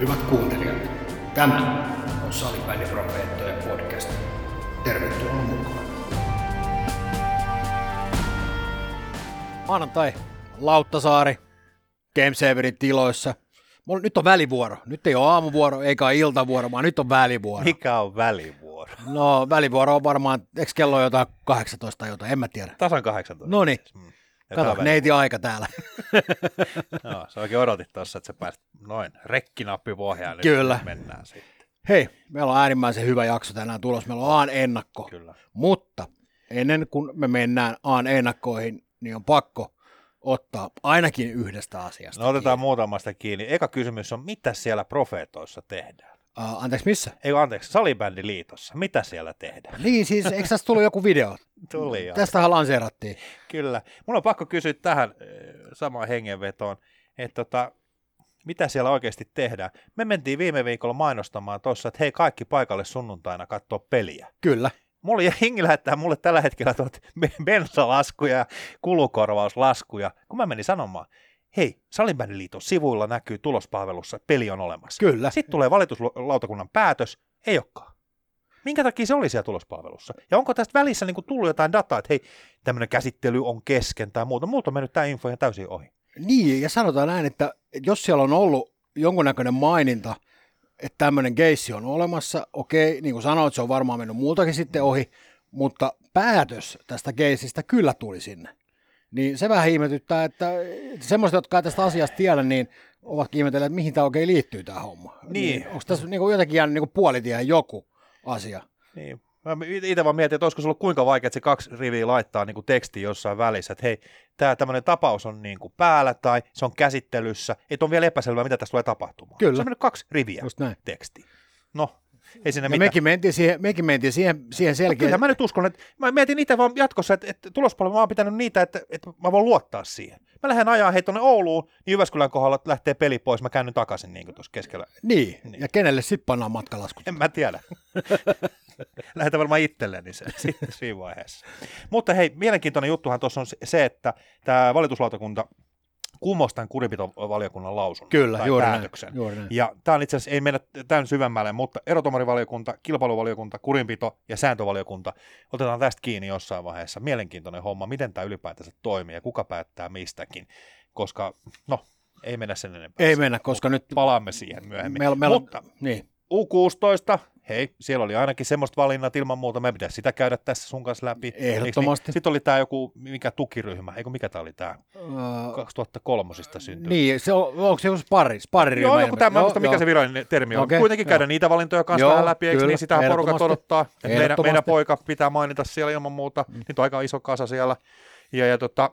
Hyvät kuuntelijat, tämä on Salibändiprofeettojen podcast. Tervetuloa mukaan. Maanantai, Lauttasaari, Gamesaverin tiloissa. Mulla, nyt on välivuoro. Nyt ei ole aamuvuoro eikä ole iltavuoro, vaan nyt on välivuoro. Mikä on välivuoro? No välivuoro on varmaan, eikö kello on jotain 18 tai jotain, en mä tiedä. Tasan 18. No niin, Mm. Kato, neiti aika täällä. Joo, sä oikein odotit tuossa, että sä pääsit noin rekkinappi pohjaan. Nyt Kyllä. mennään sitten. Hei, meillä on äärimmäisen hyvä jakso tänään tulos. Meillä on Aan ennakko. Kyllä. Mutta ennen kuin me mennään Aan ennakkoihin, niin on pakko ottaa ainakin yhdestä asiasta. No otetaan kiinni. muutamasta kiinni. Eka kysymys on, mitä siellä profeetoissa tehdään? Uh, anteeksi, missä? Ei anteeksi, salibändiliitossa. Mitä siellä tehdään? Niin, siis eikö tästä tullut joku video? Tuli jo. Tästähän lanseerattiin. Kyllä. Mun on pakko kysyä tähän eh, samaan hengenvetoon, että tota, mitä siellä oikeasti tehdään. Me mentiin viime viikolla mainostamaan tuossa, että hei kaikki paikalle sunnuntaina katsoa peliä. Kyllä. Mulla ja Hingi lähettää mulle tällä hetkellä tuot bensalaskuja ja kulukorvauslaskuja, kun mä menin sanomaan, hei, Salibändiliiton sivuilla näkyy tulospalvelussa, että peli on olemassa. Kyllä. Sitten tulee valituslautakunnan päätös, ei olekaan. Minkä takia se oli siellä tulospalvelussa? Ja onko tästä välissä niin tullut jotain dataa, että hei, tämmöinen käsittely on kesken tai muuta. Multa on mennyt tämä info ihan täysin ohi. Niin, ja sanotaan näin, että jos siellä on ollut jonkunnäköinen maininta, että tämmöinen keissi on olemassa, okei, niin kuin sanoit, se on varmaan mennyt muultakin sitten ohi, mutta päätös tästä keissistä kyllä tuli sinne. Niin se vähän ihmetyttää, että semmoiset, jotka ei tästä asiasta tiedä, niin ovat ihmetelleet, että mihin tämä oikein liittyy tämä homma. Niin. Onko tässä niin kuin jotenkin jäänyt niin puolitiehen joku asia? Niin. Mä itse vaan mietin, että olisiko se ollut kuinka vaikea, että se kaksi riviä laittaa niin tekstiin jossain välissä, että hei, tämä tämmöinen tapaus on niin kuin päällä tai se on käsittelyssä, että on vielä epäselvää, mitä tässä tulee tapahtumaan. Kyllä. Se on mennyt kaksi riviä Just näin. tekstiin. No, ei siinä mitään. mekin mentiin siihen, mekin mentiin siihen, siihen No, selkeä... kyllä mä nyt uskon, että mä mietin itse vaan jatkossa, että, että tulospalvelu mä oon pitänyt niitä, että, että mä voin luottaa siihen. Mä lähden ajaa hei tuonne Ouluun, niin Jyväskylän kohdalla lähtee peli pois, mä käännyn takaisin niin tuossa keskellä. Niin, Niin. ja kenelle sitten pannaan matkalaskut? En mä tiedä. Lähetän varmaan itselleni se sitten siinä vaiheessa. Mutta hei, mielenkiintoinen juttuhan tuossa on se- se, että tämä valituslautakunta kumosi tämän kuripitovaliokunnan lausunnon Kyllä, tai juuri päätöksen. näin. Juuri näin. Ja tämä on itse asiassa, ei mennä tämän syvemmälle, mutta erotomarivaliokunta, kilpailuvaliokunta, kurinpito ja sääntövaliokunta, otetaan tästä kiinni jossain vaiheessa. Mielenkiintoinen homma, miten tämä ylipäätänsä toimii ja kuka päättää mistäkin, koska no, ei mennä sen enempää. Ei mennä, koska nyt Palaamme siihen myöhemmin. meillä, meillä, Mutta niin, U16, hei, siellä oli ainakin semmoista valinnat ilman muuta, me pitäisi sitä käydä tässä sun kanssa läpi. Ehdottomasti. Niin? Sitten oli tämä joku, mikä tukiryhmä, eikö mikä tämä oli tämä, uh, 2003 syntynyt. niin se on, onko se joku sparri, sparriryhmä? Joo, joku tämä, Joo, mikä joo. se virallinen termi on. Okei, Kuitenkin käydä joo. niitä valintoja kanssa Joo, vähän läpi, eikö niin sitä porukat odottaa. Että meidän, meidän poika pitää mainita siellä ilman muuta, mm. nyt on aika iso kasa siellä. Ja, ja tota,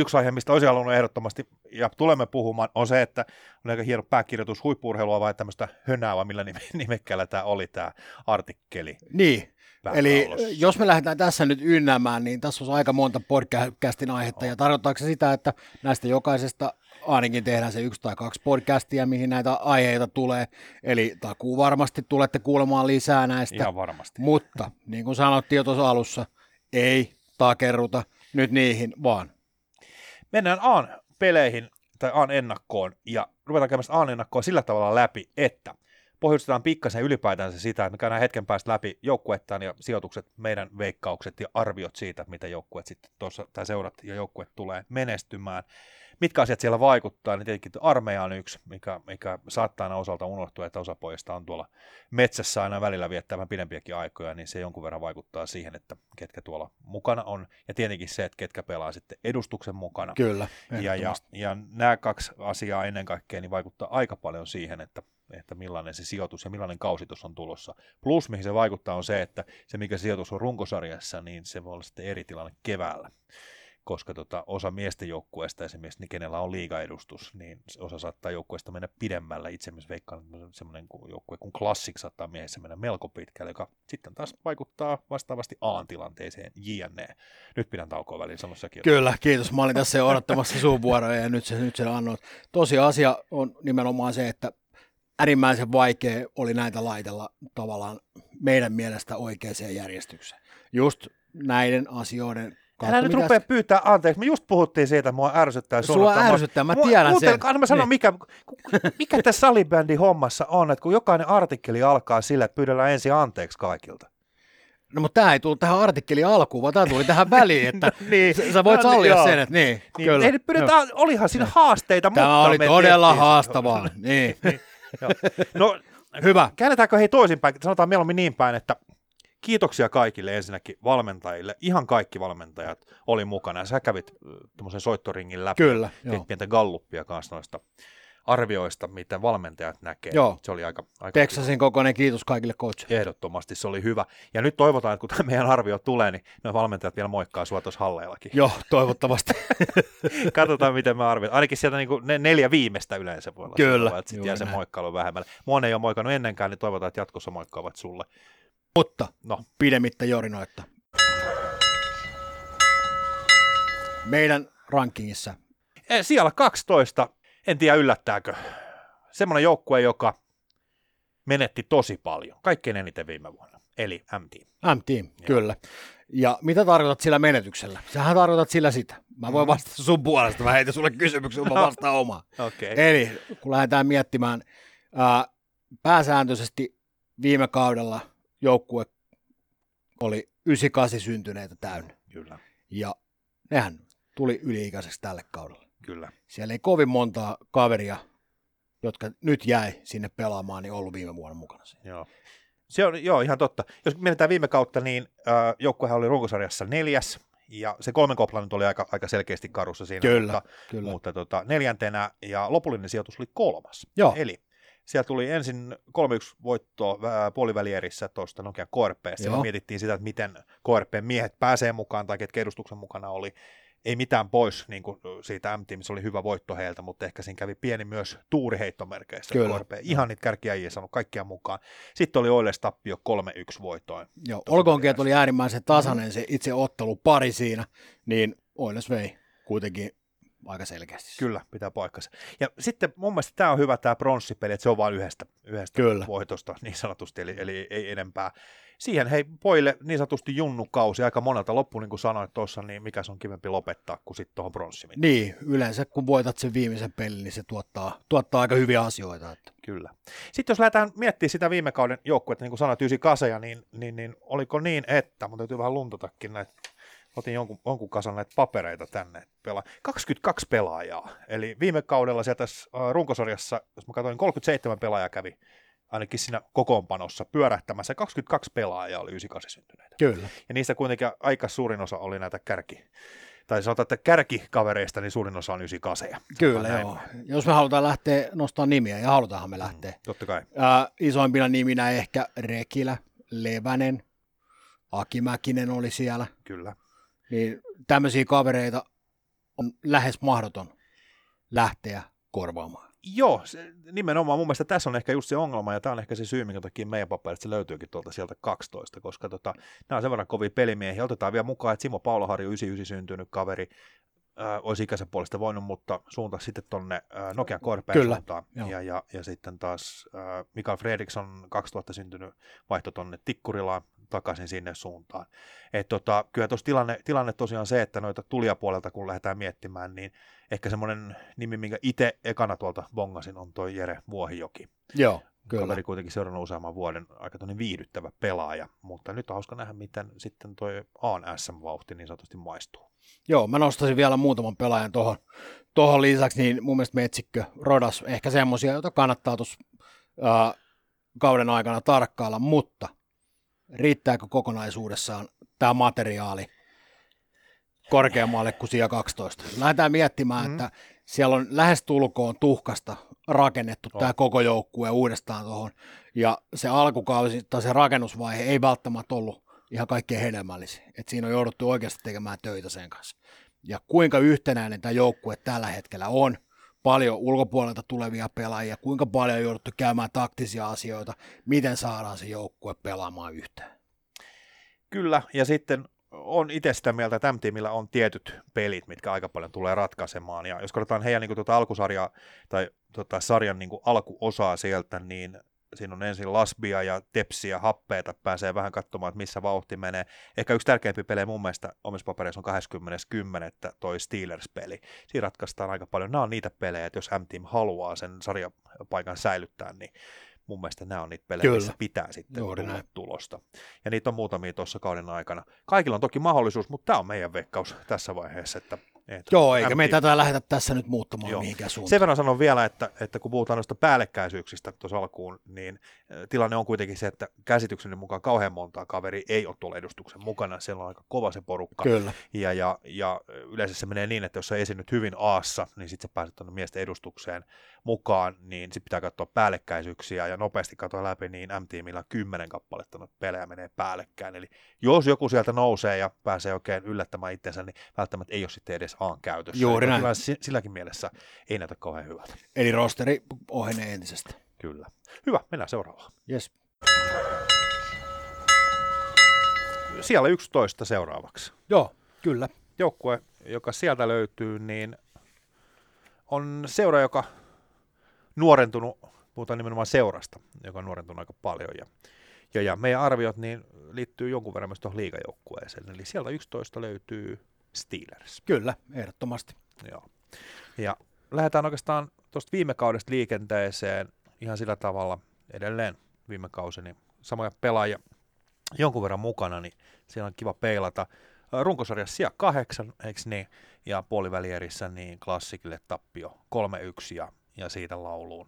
yksi aihe, mistä olisin halunnut ehdottomasti, ja tulemme puhumaan, on se, että on aika hieno pääkirjoitus huippuurheilua vai tämmöistä hönää, vai millä nime- nimekkäällä tämä oli tämä artikkeli. Niin, eli jos me lähdetään tässä nyt ynnäämään, niin tässä on aika monta podcastin aihetta, ja tarkoittaako se sitä, että näistä jokaisesta ainakin tehdään se yksi tai kaksi podcastia, mihin näitä aiheita tulee, eli takuu varmasti tulette kuulemaan lisää näistä, Ihan varmasti. mutta niin kuin sanottiin jo tuossa alussa, ei takerruta nyt niihin, vaan Mennään Aan peleihin tai Aan ennakkoon ja ruvetaan käymään Aan ennakkoa sillä tavalla läpi, että pohjustetaan pikkasen ylipäätänsä sitä, että me käydään hetken päästä läpi joukkuettaan ja sijoitukset, meidän veikkaukset ja arviot siitä, mitä joukkueet sitten tuossa, tai seurat ja joukkueet tulee menestymään. Mitkä asiat siellä vaikuttaa, niin tietenkin armeija on yksi, mikä, mikä saattaa aina osalta unohtua, että osa pojista on tuolla metsässä aina välillä viettämään pidempiäkin aikoja, niin se jonkun verran vaikuttaa siihen, että ketkä tuolla mukana on, ja tietenkin se, että ketkä pelaa sitten edustuksen mukana. kyllä. Ja, ja, ja nämä kaksi asiaa ennen kaikkea niin vaikuttaa aika paljon siihen, että, että millainen se sijoitus ja millainen kausitus on tulossa. Plus, mihin se vaikuttaa, on se, että se mikä sijoitus on runkosarjassa, niin se voi olla sitten eri tilanne keväällä. Koska tota, osa miesten joukkueesta esimerkiksi, niin kenellä on liigaedustus, niin osa saattaa joukkueesta mennä pidemmällä. Itse esimerkiksi veikkaan, semmoinen joukkue kuin Classic saattaa miehessä mennä melko pitkälle, joka sitten taas vaikuttaa vastaavasti A-tilanteeseen, jne. Nyt pidän taukoa väliin, sano säkin. jotain. Kyllä, kiitos. Mä olin tässä jo odottamassa sun vuoroja ja nyt se, nyt se annoit. Tosi asia on nimenomaan se, että äärimmäisen vaikea oli näitä laitella tavallaan meidän mielestä oikeaan järjestykseen. Just näiden asioiden Älä nyt rupea pyytää anteeksi. Me just puhuttiin siitä, että mua ärsyttää Sua ärsyttää, mä tiedän mua, sen. Anna mä sanon, Niin. mikä, mikä tässä salibändin hommassa on, että kun jokainen artikkeli alkaa sillä, että pyydellään ensin anteeksi kaikilta. No mutta tämä ei tullut tähän artikkelin alkuun, vaan tämä tuli tähän väliin, että niin. sä, sä voit No, sallia joo. sen, että niin, Niin, kyllä. ei nyt pyydetä, olihan siinä haasteita, mutta Tämä oli me todella haastavaa. Niin. Joo. No, Hyvä. käännetäänkö hei toisinpäin, sanotaan mieluummin niin päin, että kiitoksia kaikille ensinnäkin valmentajille. Ihan kaikki valmentajat oli mukana. Ja sä kävit tuommoisen soittoringin läpi. Kyllä, Teit pientä galluppia kanssa noista arvioista, miten valmentajat näkee. Joo. Se oli aika, aika Texasin kokoinen kiitos kaikille coachille. Ehdottomasti se oli hyvä. Ja nyt toivotaan, että kun tämä meidän arvio tulee, niin nuo valmentajat vielä moikkaa sua tuossa halleillakin. Joo, toivottavasti. Katsotaan, miten me arvioidaan. Ainakin sieltä niin ne neljä viimeistä yleensä voi olla. Kyllä, Että sitten jää se moikkailu vähemmälle. Mua ei ole moikannut ennenkään, niin toivotaan, että jatkossa moikkaavat sulle. Mutta No, pidemmittä jorinoitta. Meidän rankingissa Siellä 12, en tiedä yllättääkö, semmoinen joukkue, joka menetti tosi paljon, kaikkein eniten viime vuonna, eli MT. M-team, kyllä. Ja mitä tarkoitat sillä menetyksellä? Sähän tarkoitat sillä sitä. Mä voin vastata sun puolesta, mä heitän sulle kysymyksen, mä vastaan omaa. Okay. Eli kun lähdetään miettimään, ää, pääsääntöisesti viime kaudella joukkue oli 98 syntyneitä täynnä. Kyllä, Ja nehän tuli yli-ikäiseksi tälle kaudelle. kyllä. Siellä ei kovin montaa kaveria, jotka nyt jäi sinne pelaamaan, niin ollut viime vuonna mukana siinä. Joo. Se on joo, ihan totta. Jos mietitään viime kautta, niin äh, joukkuehan oli runkosarjassa neljäs, ja se kolmen kopla nyt oli aika, aika selkeästi karussa siinä. Kyllä, mutta, kyllä. mutta tota, neljäntenä, ja lopullinen sijoitus oli kolmas. Joo. Eli siellä tuli ensin 3-1 voitto puolivälierissä tuosta Nokia KRPstä. Joo. Ja mietittiin sitä, että miten KRPn miehet pääsee mukaan tai ketkä edustuksen mukana oli. Ei mitään pois niin kuin siitä m missä oli hyvä voitto heiltä, mutta ehkä siinä kävi pieni myös tuuriheittomerkeissä. Kyllä. KRP. Ihan niitä kärkiä ei saanut kaikkia mukaan. Sitten oli Oilers tappio 3-1 voitoin. Joo, olkoonkin, että oli äärimmäisen tasainen se itse ottelu pari siinä, niin Oilers vei kuitenkin aika selkeästi. Kyllä, pitää paikkansa. Ja sitten mun mielestä tämä on hyvä tämä pronssipeli, että se on vain yhdestä, yhdestä Kyllä. voitosta niin sanotusti, eli, eli ei enempää. Siihen hei poille niin sanotusti junnukausi aika monelta loppu, niin kuin sanoit tuossa, niin mikä se on kivempi lopettaa kuin sitten tuohon pronssimiin. Niin, yleensä kun voitat sen viimeisen pelin, niin se tuottaa, tuottaa aika hyviä asioita. Että. Kyllä. Sitten jos lähdetään miettimään sitä viime kauden joukkuetta, niin kuin sanoit 98, niin, niin, niin oliko niin, että, mutta täytyy vähän luntatakin näitä, otin jonkun, jonkun kasan näitä papereita tänne, pelaa. 22 pelaajaa, eli viime kaudella sieltä tässä äh, runkosarjassa, jos mä katsoin, 37 pelaajaa kävi ainakin siinä kokoonpanossa pyörähtämässä, 22 pelaajaa oli 98 syntyneitä. Kyllä. Ja niistä kuitenkin aika suurin osa oli näitä kärki, tai sanotaan, että kärkikavereista, niin suurin osa on 98. Kyllä, joo. Jos me halutaan lähteä nostaa nimiä, ja halutaanhan me lähteä. Totta kai. Ää, isoimpina niminä ehkä Rekilä, Levänen, Aki Mäkinen oli siellä. Kyllä. Niin tämmöisiä kavereita on lähes mahdoton lähteä korvaamaan. Joo, se, nimenomaan mun mielestä tässä on ehkä just se ongelma, ja tämä on ehkä se syy, minkä takia meidän paperista se löytyykin tuolta sieltä 12, koska tota, nämä on sen verran kovia pelimiehiä. Otetaan vielä mukaan, että Simo Paulaharju, 99 syntynyt kaveri, äh, olisi ikäisen puolesta voinut, mutta suunta sitten tuonne äh, Nokian korpeen Kyllä, suuntaan. Ja, ja, ja, sitten taas äh, Mikael Fredriksson 2000 syntynyt vaihto tuonne Tikkurilaan takaisin sinne suuntaan. Et tota, kyllä tuossa tilanne, tilanne tosiaan se, että noita tulijapuolelta kun lähdetään miettimään, niin ehkä semmoinen nimi, minkä itse ekana tuolta bongasin, on toi Jere Vuohijoki. Joo, kyllä. Kaveri kuitenkin seurannut useamman vuoden aika viihdyttävä pelaaja, mutta nyt on hauska nähdä, miten sitten toi Aan SM-vauhti niin sanotusti maistuu. Joo, mä nostaisin vielä muutaman pelaajan tuohon tohon lisäksi, niin mun mielestä Metsikkö, Rodas, ehkä semmoisia, joita kannattaa tuossa kauden aikana tarkkailla, mutta riittääkö kokonaisuudessaan tämä materiaali korkeammalle kuin siellä 12? Lähdetään miettimään, Mhm. mm. että siellä on lähestulkoon tuhkasta rakennettu On. tämä koko joukkue uudestaan tuohon, ja se alkukausi tai se rakennusvaihe ei välttämättä ollut ihan kaikkein hedelmällisin. Et siinä on jouduttu oikeasti tekemään töitä sen kanssa. Ja kuinka yhtenäinen tämä joukkue tällä hetkellä on, paljon ulkopuolelta tulevia pelaajia, kuinka paljon on jouduttu käymään taktisia asioita, miten saadaan se joukkue pelaamaan yhteen. Kyllä, ja sitten on itse sitä mieltä, että M-tiimillä on tietyt pelit, mitkä aika paljon tulee ratkaisemaan, ja jos katsotaan heidän niin tuota alkusarjaa tai tota, sarjan niin alkuosaa sieltä, niin siinä on ensin lasbia ja tepsiä, happeita, pääsee vähän katsomaan, että missä vauhti menee. Ehkä yksi tärkeimpi pelejä mun mielestä omissa papereissa on 20.10. toi Steelers-peli. Siinä ratkaistaan aika paljon. Nämä on niitä pelejä, että jos M-Team haluaa sen sarjapaikan säilyttää, niin mun mielestä nämä on niitä pelejä, Kyllä. missä pitää sitten Juuri tulla näin. tulosta. Ja niitä on muutamia tuossa kauden aikana. Kaikilla on toki mahdollisuus, mutta tämä on meidän veikkaus tässä vaiheessa, että että Joo, eikä me M-Team tätä lähdetä tässä nyt muuttamaan Joo. mihinkään suuntaan. sen verran sanon vielä, että, että kun puhutaan noista päällekkäisyyksistä tuossa alkuun, niin tilanne on kuitenkin se, että käsitykseni mukaan kauhean montaa kaveri ei ole tuolla edustuksen mukana. Siellä on aika kova se porukka. Kyllä. Ja, ja, ja yleensä se menee niin, että jos sä esiinnyt hyvin Aassa, niin sitten sä pääset tuonne miesten edustukseen mukaan, niin sitten pitää katsoa päällekkäisyyksiä ja nopeasti katsoa läpi, niin M-tiimillä kymmenen kappaletta noita pelejä menee päällekkäin. Eli jos joku sieltä nousee ja pääsee oikein yllättämään itsensä, niin välttämättä ei ole sitten edes Aan käytössä. Juuri näin. Silläkin mielessä ei näytä kauhean hyvältä. Eli rosteri ohenee entisestä. Kyllä. Hyvä, mennään seuraavaan. Yes. Siellä 11 seuraavaksi. Joo, kyllä. Joukkue, joka sieltä löytyy, niin on seura, joka nuorentunut, puhutaan nimenomaan seurasta, joka on nuorentunut aika paljon. Ja, ja, ja meidän arviot niin liittyy jonkun verran myös tuohon liigajoukkueeseen. Eli sieltä 11 löytyy Steelers. Kyllä, ehdottomasti. Joo. Ja lähdetään oikeastaan tuosta viime kaudesta liikenteeseen ihan sillä tavalla edelleen viime kausi, niin samoja pelaajia jonkun verran mukana, niin siellä on kiva peilata. Runkosarjassa sija kahdeksan, eikö niin? Ja puolivälierissä niin klassikille tappio 3-1 ja, ja siitä lauluun.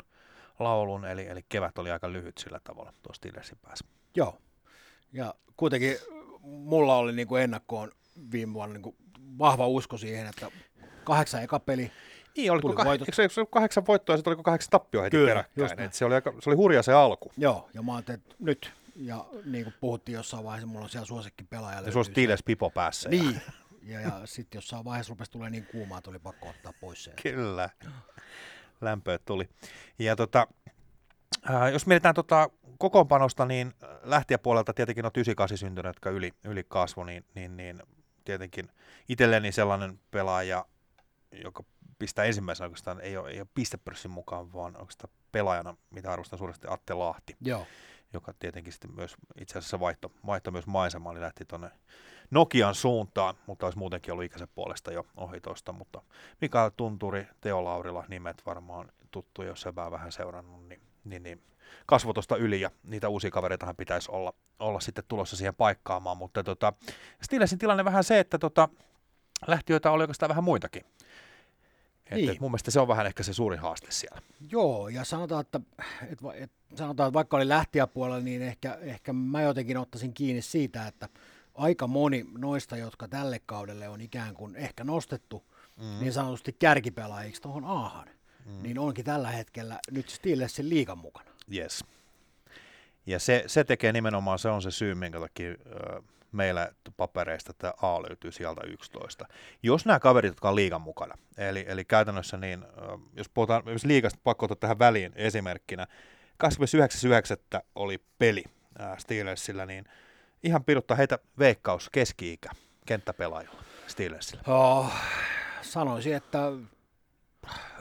lauluun eli, eli kevät oli aika lyhyt sillä tavalla tuossa Steelersin päässä. Joo. Ja kuitenkin mulla oli niin kuin ennakkoon viime vuonna niin kuin vahva usko siihen, että kahdeksan eka peli. Niin, oliko kah- voitot. eikö se ollut kahdeksan voittoa ja sitten oliko kahdeksan tappioa heti Kyllä, peräkkäin? Et se, oli aika, se oli hurja se alku. Joo, ja mä ajattelin, että nyt, ja niin kuin puhuttiin jossain vaiheessa, mulla on siellä suosikki pelaaja. Ja sulla Steelers Pipo päässä. ja- Niin, ja, ja sitten jossain vaiheessa rupesi tulee niin kuumaa, että oli pakko ottaa pois se. Kyllä. Lämpöä tuli. Ja tota, ää, jos mietitään tota kokoonpanosta, niin lähtijäpuolelta tietenkin on 98 syntyneet, jotka yli, yli kasvo, niin, niin, niin tietenkin itselleni sellainen pelaaja, joka pistää ensimmäisenä oikeastaan, ei ole, ei ole pistepörssin mukaan, vaan oikeastaan pelaajana, mitä arvostan suuresti Atte Lahti, Joo, joka tietenkin sitten myös itse asiassa vaihto, vaihto myös maisemaa, eli lähti tuonne Nokian suuntaan, mutta olisi muutenkin ollut ikäisen puolesta jo ohi tuosta, mutta Mikael Tunturi, Teo Laurila, nimet varmaan tuttuja, jos sepää vähän seurannut, niin, niin, niin kasvo tuosta yli ja niitä uusia kavereitahan pitäisi olla, olla sitten tulossa siihen paikkaamaan, mutta tota, Steelersin tilanne vähän se, että tota, lähtiöitä oli oikeastaan vähän muitakin. Et, Niin. et mun mielestä se on vähän ehkä se suurin haaste siellä. Joo, ja sanotaan, että, että, va- että, sanotaan, että vaikka oli lähtijäpuolella, niin ehkä, ehkä mä jotenkin ottaisin kiinni siitä, että aika moni noista, jotka tälle kaudelle on ikään kuin ehkä nostettu mm. niin sanotusti kärkipelaajiksi tuohon Aahan, mm. niin onkin tällä hetkellä nyt Steelersin liigan mukana. Yes. Ja se, se tekee nimenomaan, se on se syy, minkä takia ö, meillä papereista tämä A löytyy sieltä 11. Jos nämä kaverit, jotka on liigan mukana, eli, eli käytännössä niin, ö, jos puhutaan jos liigasta, pakko ottaa tähän väliin esimerkkinä, 29.9. oli peli ää, Steelersillä, niin ihan piruttaa heitä veikkaus keski-ikä kenttäpelaajilla Steelersillä. Oh, sanoisin, että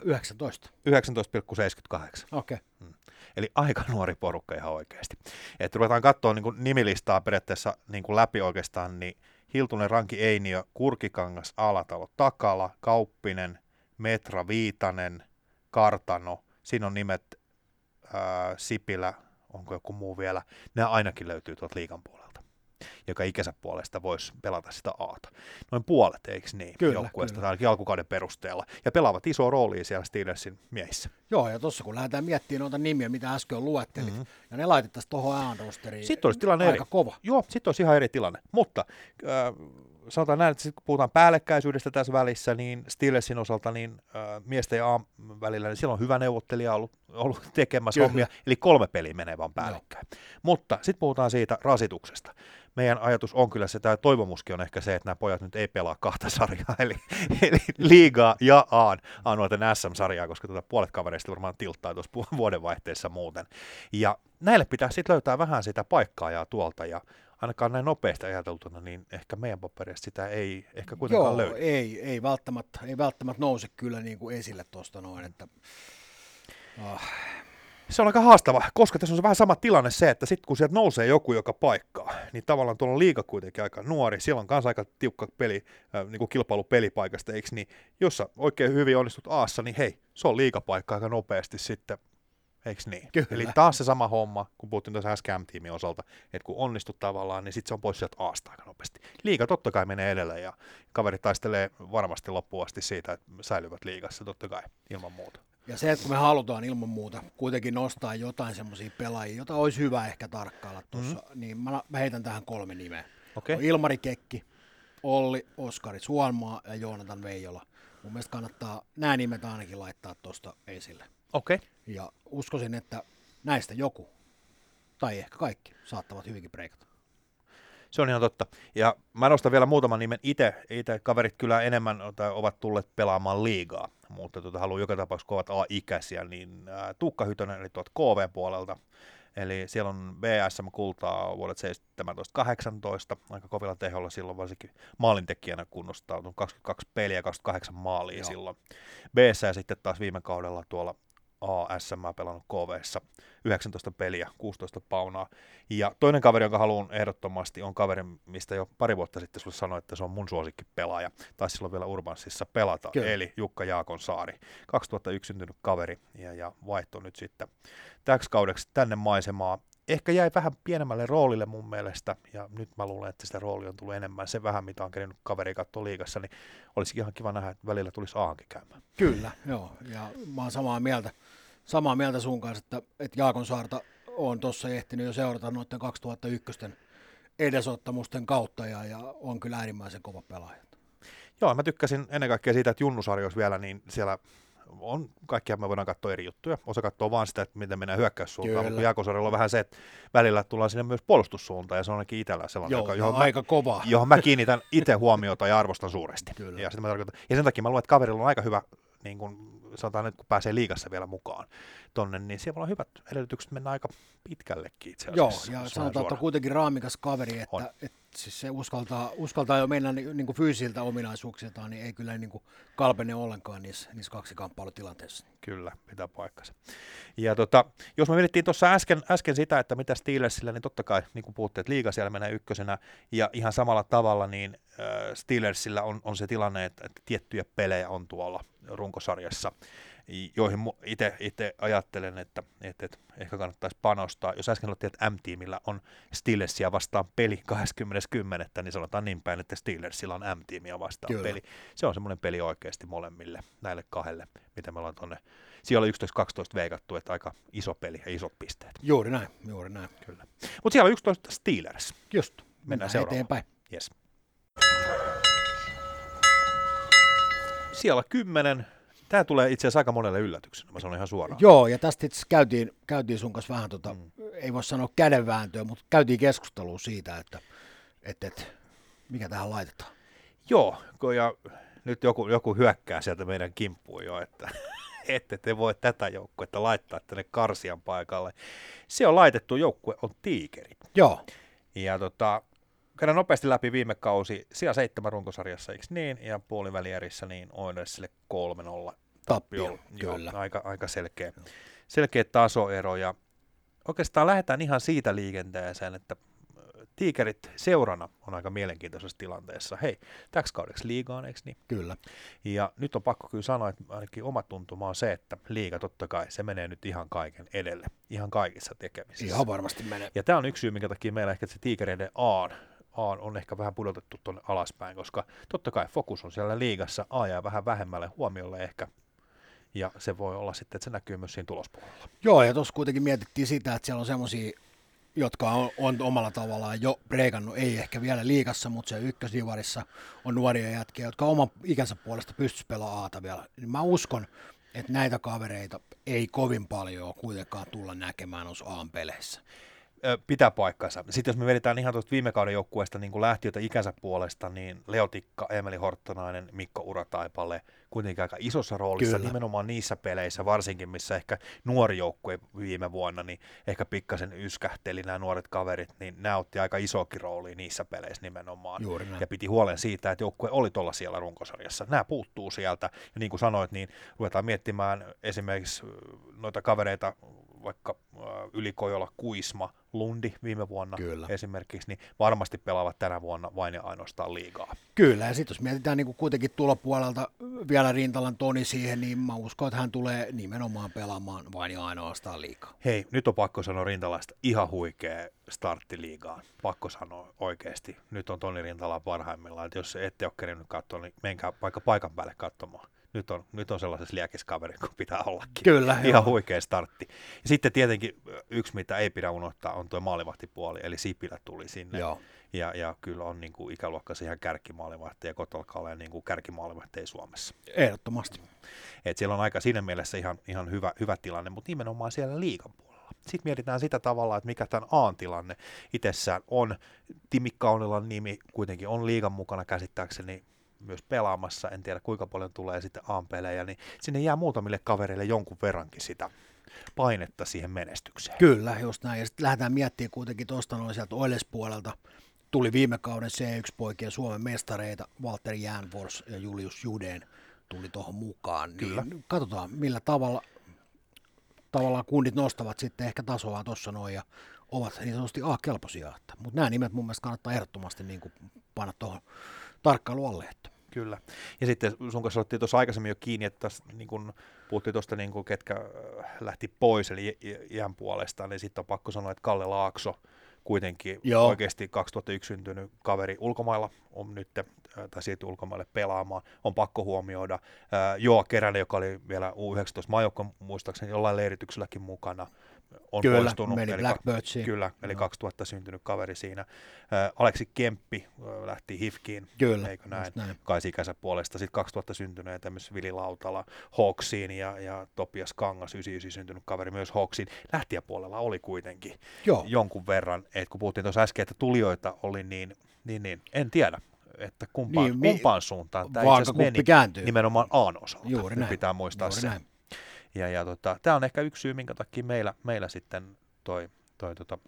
19. 19,78. Okei. Okay. Eli aika nuori porukka ihan oikeasti. Et ruvetaan katsoa niin kuin nimilistaa periaatteessa niin kuin läpi oikeastaan, niin Hiltunen, Ranki, Einiö, Kurkikangas, Alatalo, Takala, Kauppinen, Metra, Viitanen, Kartano. Siinä on nimet ää, Sipilä, onko joku muu vielä. Nämä ainakin löytyy tuolta liigan puolelta, joka ikänsä puolesta voisi pelata sitä Aata. Noin puolet, eikö niin, Kyllä, joukkueesta, kyllä. ainakin alkukauden perusteella. Ja pelaavat isoa roolia siellä Steelersin miehissä. Joo, ja tuossa kun lähdetään miettimään noita nimiä, mitä äsken luettelit, Mhm. mm-hmm. ja ne laitettaisiin tuohon äänrosteriin, Sitten olisi tilanne aika eri. kova. Joo, sitten olisi ihan eri tilanne. Mutta äh, sanotaan näin, että sit kun puhutaan päällekkäisyydestä tässä välissä, niin Steelersin osalta niin äh, miesten ja välillä, niin siellä on hyvä neuvottelija ollut, ollut tekemässä Kyllä. hommia, eli kolme peliä menee vaan päällekkäin. Mutta sitten puhutaan siitä rasituksesta. Meidän ajatus on kyllä se, tai toivomuskin on ehkä se, että nämä pojat nyt ei pelaa kahta sarjaa, eli, eli liigaa ja Aan, Aanuoten SM-sarjaa, koska tuota puolet kavereista varmaan tilttaa tuossa vuodenvaihteessa muuten. Ja näille pitää sitten löytää vähän sitä paikkaa ja tuolta, ja ainakaan näin nopeasti ajateltuna, niin ehkä meidän paperista sitä ei ehkä kuitenkaan Joo, löydy. ei, ei, välttämättä, ei välttämättä nouse kyllä niin kuin esille tuosta noin, että oh, Se on aika haastava, koska tässä on se vähän sama tilanne se, että sitten kun sieltä nousee joku joka paikkaa, niin tavallaan tuolla on liiga kuitenkin aika nuori, siellä on kanssa aika tiukka peli, äh, niin kuin kilpailu pelipaikasta, eikö niin, jos sä oikein hyvin onnistut Aassa, niin hei, se on liigapaikka aika nopeasti sitten Eikö niin? Kyllä. Eli taas se sama homma, kun puhuttiin tuossa SCM-tiimin osalta, että kun onnistut tavallaan, niin sitten se on pois sieltä aasta aika nopeasti. Liiga totta kai menee edelle ja kaveri taistelee varmasti loppuun asti siitä, että säilyvät liigassa totta kai ilman muuta. Ja se, että kun me halutaan ilman muuta kuitenkin nostaa jotain semmoisia pelaajia, jota olisi hyvä ehkä tarkkailla tuossa, mm-hmm. niin mä, mä heitän tähän kolme nimeä. On Ilmari Kekki, Olli, Oskari Suonmaa ja Joonatan Veijola. Mun mielestä kannattaa nämä nimet ainakin laittaa tuosta esille. Okei. Ja uskoisin, että näistä joku, tai ehkä kaikki, saattavat hyvinkin breikata. Se on ihan totta. Ja mä nostan vielä muutaman nimen itse. Itse kaverit kyllä enemmän tai ovat tulleet pelaamaan liigaa, mutta tota, haluan joka tapauksessa kovat A-ikäisiä, niin ää, Tuukka Hytönen eli tuolta KV-puolelta. Eli siellä on BSM-kultaa vuodet 17-18, aika kovilla teholla silloin varsinkin maalintekijänä kunnostautunut, 22 peliä, 28 maalia Joo. silloin. BS sitten taas viime kaudella tuolla ASM pelannut KVssa 19 peliä, 16 paunaa. Ja toinen kaveri, jonka haluan ehdottomasti, on kaveri, mistä jo pari vuotta sitten sulle sanoin, että se on mun suosikkipelaaja. Tai silloin vielä Urbanssissa pelata, Kyllä. eli Jukka Jaakonsaari. 2001 syntynyt kaveri ja, ja vaihtoi nyt sitten täksi kaudeksi tänne maisemaa. Ehkä jäi vähän pienemmälle roolille mun mielestä, ja nyt mä luulen, että sitä roolia on tullut enemmän. Se vähän, mitä on kerinyt kaveri katsoa liigassa, niin olisi ihan kiva nähdä, että välillä tulisi Aahankin käymään. Kyllä, joo. Ja mä oon samaa mieltä, samaa mieltä sun kanssa, että, että Jaakon Saarta on tuossa ehtinyt jo seurata noiden 2001 edesottamusten kautta ja, ja on kyllä äärimmäisen kova pelaaja. Joo, mä tykkäsin ennen kaikkea siitä, että Junnusarjoissa vielä, niin siellä on, kaikkia me voidaan katsoa eri juttuja. Osa katsoo vaan sitä, että miten mennään hyökkäyssuuntaan, Kyllä. mutta Jaakosarjalla on vähän se, että välillä tullaan sinne myös puolustussuuntaan, ja se on ainakin itsellä sellainen, Joo, joka, johon, mä, aika kova. johon mä kiinnitän itse huomiota ja arvostan suuresti. Kyllä. Ja, sitä mä tarkoitan, ja sen takia mä luulen, että kaverilla on aika hyvä, niin kun sanotaan nyt, kun pääsee liigassa vielä mukaan tonne, niin siellä on hyvät edellytykset mennä aika pitkällekin itse Joo, asiassa. ja jos vähän sanotaan, että on kuitenkin raamikas kaveri, On. että, että siis se uskaltaa, uskaltaa jo mennä niin, niin kuin fyysiltä ominaisuuksiltaan, niin ei kyllä niin kuin kalpene ollenkaan niissä, niissä kaksikamppailu-tilanteissa. Kyllä, pitää paikkansa. Ja tota, jos me mietittiin tuossa äsken, äsken sitä, että mitä Steelersillä, niin totta kai, niin kuin puhuttiin, että liiga siellä menee ykkösenä, ja ihan samalla tavalla, niin äh, Steelersillä on, on se tilanne, että, että tiettyjä pelejä on tuolla runkosarjassa, joihin itse ajattelen, että, että, että ehkä kannattaisi panostaa. Jos äsken oltiin, että M-tiimillä on Steelersia vastaan peli 20.10, niin sanotaan niin päin, että Steelersillä on M-tiimiä vastaan Kyllä. peli. Se on semmoinen peli oikeasti molemmille, näille kahdelle, mitä me ollaan tuonne. Siellä on 11-12 veikattu, että aika iso peli ja isot pisteet. Juuri näin, juuri näin. Kyllä. Mutta siellä on 11 Steelers. Just, Mennään mennään seuraavaan. eteenpäin. Yes. Siellä 10. Tämä tulee itse asiassa aika monelle yllätyksenä, mä sanon ihan suoraan. Joo, ja tästä itse käytiin, käytiin sun kanssa vähän, tota, Mm. ei voi sanoa kädenvääntöä, mutta käytiin keskustelua siitä, että, että, että mikä tähän laitetaan. Joo, ja nyt joku, joku hyökkää sieltä meidän kimppuun jo, että ette te voi tätä joukkuetta laittaa tänne Karsian paikalle. Se on laitettu joukkue, on Tiikerit. Joo, Ja tota, käydään nopeasti läpi viime kausi, siellä seitsemän runkosarjassa, eikö niin? Ja puolivälierissä niin Oilersille 3-0 tappio, Joo, kyllä. aika, aika selkeä, selkeä tasoero. Ja oikeastaan lähdetään ihan siitä liikenteeseen, että ö, Tiikerit seurana on aika mielenkiintoisessa tilanteessa. Hei, täksi kaudeksi liigaan, eikö niin? Kyllä. Ja nyt on pakko kyllä sanoa, että ainakin oma tuntuma on se, että liiga totta kai, se menee nyt ihan kaiken edelle, ihan kaikissa tekemisissä. Ihan varmasti menee. Ja tämä on yksi syy, minkä takia meillä ehkä se tiikereiden A A on ehkä vähän pudotettu tuonne alaspäin, koska totta kai fokus on siellä liigassa, A jää vähän vähemmälle huomiolle ehkä, ja se voi olla sitten, että se näkyy myös siinä tulospuolella. Joo, ja tuossa kuitenkin mietittiin sitä, että siellä on semmoisia, jotka on, on omalla tavallaan jo breikannut, ei ehkä vielä liikassa, mutta se ykkösdivarissa on nuoria jätkiä, jotka oman ikänsä puolesta pystyisi pelaamaan Aata vielä. Niin mä uskon, että näitä kavereita ei kovin paljon kuitenkaan tulla näkemään noissa A-peleissä. Pitää paikkansa. Sitten jos me vedetään ihan tuosta viime kauden joukkueesta niin lähtiötä ikänsä puolesta, niin Leotikka, Emeli Horttonainen, Mikko Urataipale, kuitenkin aika isossa roolissa Kyllä. nimenomaan niissä peleissä, varsinkin missä ehkä nuori joukkue viime vuonna, niin ehkä pikkasen yskähteli nämä nuoret kaverit, niin nämä otti aika isokin rooli niissä peleissä nimenomaan. Juuri näin. Ja piti huolen siitä, että joukkue oli tuolla siellä runkosarjassa. Nämä puuttuu sieltä. Ja niin kuin sanoit, niin ruvetaan miettimään esimerkiksi noita kavereita vaikka äh, Ylikojola, Kuisma, Lundi viime vuonna Kyllä. esimerkiksi, niin varmasti pelaavat tänä vuonna vain ja ainoastaan liigaa. Kyllä, ja sitten jos mietitään niin kuitenkin tulopuolelta vielä Rintalan Toni siihen, niin mä uskon, että hän tulee nimenomaan pelaamaan vain ja ainoastaan liikaa. Hei, nyt on pakko sanoa Rintalaista ihan huikea startti liigaan. Pakko sanoa oikeasti. Nyt on Toni Rintala parhaimmillaan. Että jos ette ole kerinyt katsoa, niin menkää vaikka paikan päälle katsomaan. Nyt on, nyt on sellaisessa liekiskaveri, kun pitää ollakin. Kyllä, Ihan joo. huikea startti. Ja sitten tietenkin yksi, mitä ei pidä unohtaa, on tuo maalivahtipuoli, eli Sipilä tuli sinne. Joo. Ja, ja kyllä on niin kuin ikäluokkansa ihan kärkimaalivahti ja Kotolka ole niin kuin kärkimaalivahti Suomessa. Ehdottomasti. Et siellä on aika siinä mielessä ihan, ihan hyvä, hyvä tilanne, mutta nimenomaan siellä liigan puolella. Sitten mietitään sitä tavalla, että mikä tämän A-tilanne itsessään on. Timi Kaunilan nimi kuitenkin on liigan mukana käsittääkseni myös pelaamassa. En tiedä kuinka paljon tulee sitten A-pelejä, niin sinne jää muutamille kavereille jonkun verrankin sitä painetta siihen menestykseen. Kyllä, just näin. Ja sitten lähdetään miettimään kuitenkin tuosta noin sieltä Oiles-puolelta. Tuli viime kauden C1-poikien Suomen mestareita, Walter Jänfors ja Julius Judeen tuli tuohon mukaan. Kyllä. Niin katsotaan, millä tavalla tavallaan kundit nostavat sitten ehkä tasoa tuossa noin ja ovat niin sanotusti A-kelpoisia. Mutta nämä nimet mun mielestä kannattaa ehdottomasti niin kuin panna tuohon tarkkailu alle. Että. Kyllä. Ja sitten sun kanssa otettiin tuossa aikaisemmin jo kiinni, että tässä, niin kun puhuttiin tuosta, niin kun, ketkä äh, lähti pois, eli iän puolesta, niin sitten on pakko sanoa, että Kalle Laakso kuitenkin Joo. oikeasti 2001 syntynyt kaveri ulkomailla on nyt, äh, tai siirtyi ulkomaille pelaamaan, on pakko huomioida. Äh, Joa Keränen, joka oli vielä U19 maajoukko muistaakseni jollain leiritykselläkin mukana, on Kyllä, poistunut. meni eli Blackbirdziin. Kyllä, eli Joo. 2000 syntynyt kaveri siinä. Äh, Aleksi Kemppi äh, lähti HIFKiin, Kyllä, eikö näin? näin. kaisikänsä puolesta. Sitten 2000 syntyneet esimerkiksi Vili Lautala Hawksiin ja, ja Topias Kangas 99 syntynyt kaveri myös Hawksiin. Lähtijäpuolella oli kuitenkin Joo. jonkun verran, että kun puhuttiin tuossa äsken, että tulijoita oli niin, niin, niin en tiedä, että kumpaan, Niin, mi- kumpaan suuntaan tämä itse meni kääntyy. nimenomaan Aan osalta. Juuri Nyt näin. pitää muistaa Juuri se. näin. Ja, ja tota, tämä on ehkä yksi syy, minkä takia meillä, meillä sitten toi, toi tota,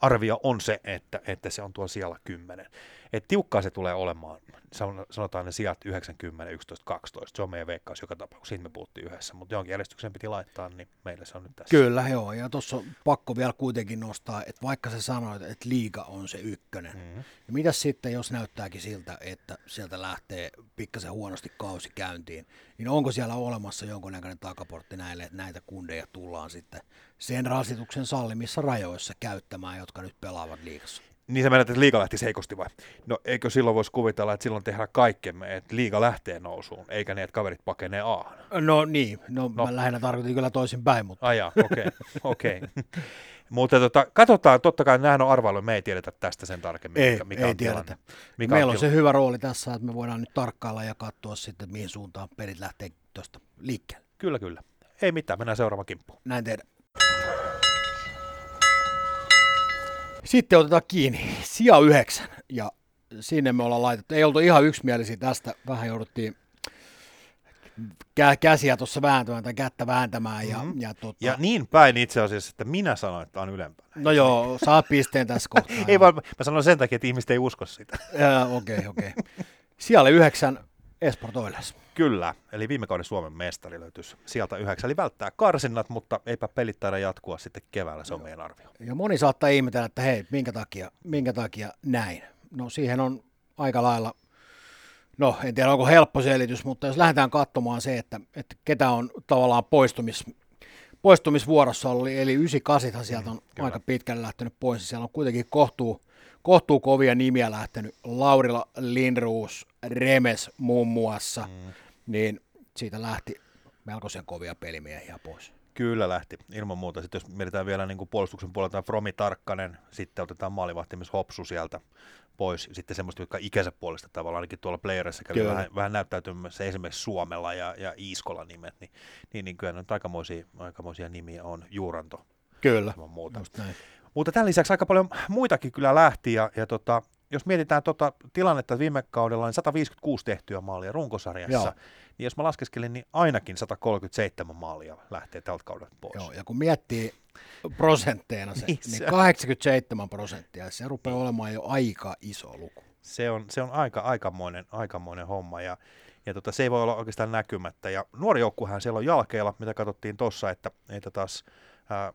arvio on se, että, että se on tuo siellä 10. Et tiukkaa se tulee olemaan, San- sanotaan ne sijat 90, 11, 12. Se on meidän veikkaus joka tapauksessa, siitä me puhuttiin yhdessä, mutta jonkin järjestyksen piti laittaa, niin meillä se on nyt tässä. Kyllä, joo. Ja tuossa on pakko vielä kuitenkin nostaa, että vaikka sä sanoit, että liiga on se ykkönen, mm. Mm-hmm. niin mitäs sitten, jos näyttääkin siltä, että sieltä lähtee pikkasen huonosti kausi käyntiin, niin onko siellä olemassa jonkunnäköinen takaportti näille, että näitä kundeja tullaan sitten sen rasituksen sallimissa rajoissa käyttämään, jotka nyt pelaavat liigassa? Niin sä menet, että liiga lähti heikosti vai? No eikö silloin voisi kuvitella, että silloin tehdään kaikkemme, että liiga lähtee nousuun, eikä niin, että kaverit pakenee Aahan. No niin, no, No. mä lähinnä tarkoitin kyllä toisin päin, mutta Ajaa, okei, okei. Mutta tota, katsotaan, totta kai nämähän on arvailu, me ei tiedetä tästä sen tarkemmin, ei, mikä, mikä ei on tiedetä. tilanne. Mikä Meillä on tilanne. se hyvä rooli tässä, että me voidaan nyt tarkkailla ja katsoa sitten, että mihin suuntaan pelit lähtee tuosta liikkeelle. Kyllä, kyllä. Ei mitään, mennään seuraavaan kimppuun. Näin tehdään. Sitten otetaan kiinni. Sija yhdeksän. Ja sinne me ollaan laitettu. Ei oltu ihan yksimielisiä tästä. Vähän jouduttiin kä- käsiä tuossa vääntämään tai kättä vääntämään. Ja, Mhm. ja, tota, Ja niin päin itse asiassa, että minä sanoin, että on ylempänä. no joo, saat pisteen tässä kohtaa. Ei vaan, mä sanon sen takia, että ihmiset ei usko sitä. Okei, okei. Okay, okay. Sijalle yhdeksän Esport Oilers. Kyllä, eli viime kauden Suomen mestari löytyisi sieltä yhdeksän, eli välttää karsinnat, mutta eipä pelit taida jatkua sitten keväällä, se on meidän arvio. Ja moni saattaa ihmetellä, että hei, minkä takia, minkä takia näin? No siihen on aika lailla, no en tiedä onko helppo selitys, mutta jos lähdetään katsomaan se, että, että ketä on tavallaan poistumis, poistumisvuorossa ollut, eli 98 sieltä on Mm, kyllä. aika pitkälle lähtenyt pois, siellä on kuitenkin kohtuu, kohtuu kovia nimiä lähtenyt, Laurila, Lindruus, Remes muun muassa, mm. Niin siitä lähti melkoisen kovia pelimiehiä pois. Kyllä lähti, ilman muuta. Sitten jos mietitään vielä niin kuin puolustuksen puolelta Fromi Tarkkanen, sitten otetaan maalivahtimis Hopsu sieltä pois. Sitten semmoista, jotka ikänsä puolesta tavallaan ainakin tuolla playerissa kävi Kyllä. vähän, vähän näyttäytymässä esimerkiksi Suomella ja, ja Iiskola nimet, niin, niin, niin kyllä ne nyt aikamoisia, aikamoisia nimiä on Juuranto Kyllä, muuta. Mutta tämän lisäksi aika paljon muitakin kyllä lähti ja, ja tota, jos mietitään tota tilannetta, viime kaudella niin 156 tehtyä maalia runkosarjassa, Joo. niin jos mä laskeskelin, niin ainakin 137 maalia lähtee tältä kaudelta pois. Joo, ja kun miettii prosentteina se, Niin niin, se- 87 prosenttia, se rupeaa olemaan jo aika iso luku. Se on, se on aika, aikamoinen, aikamoinen homma ja, ja tota, se ei voi olla oikeastaan näkymättä. Ja nuori joukkuehan siellä on jalkeilla, mitä katsottiin tuossa, että, että taas ää,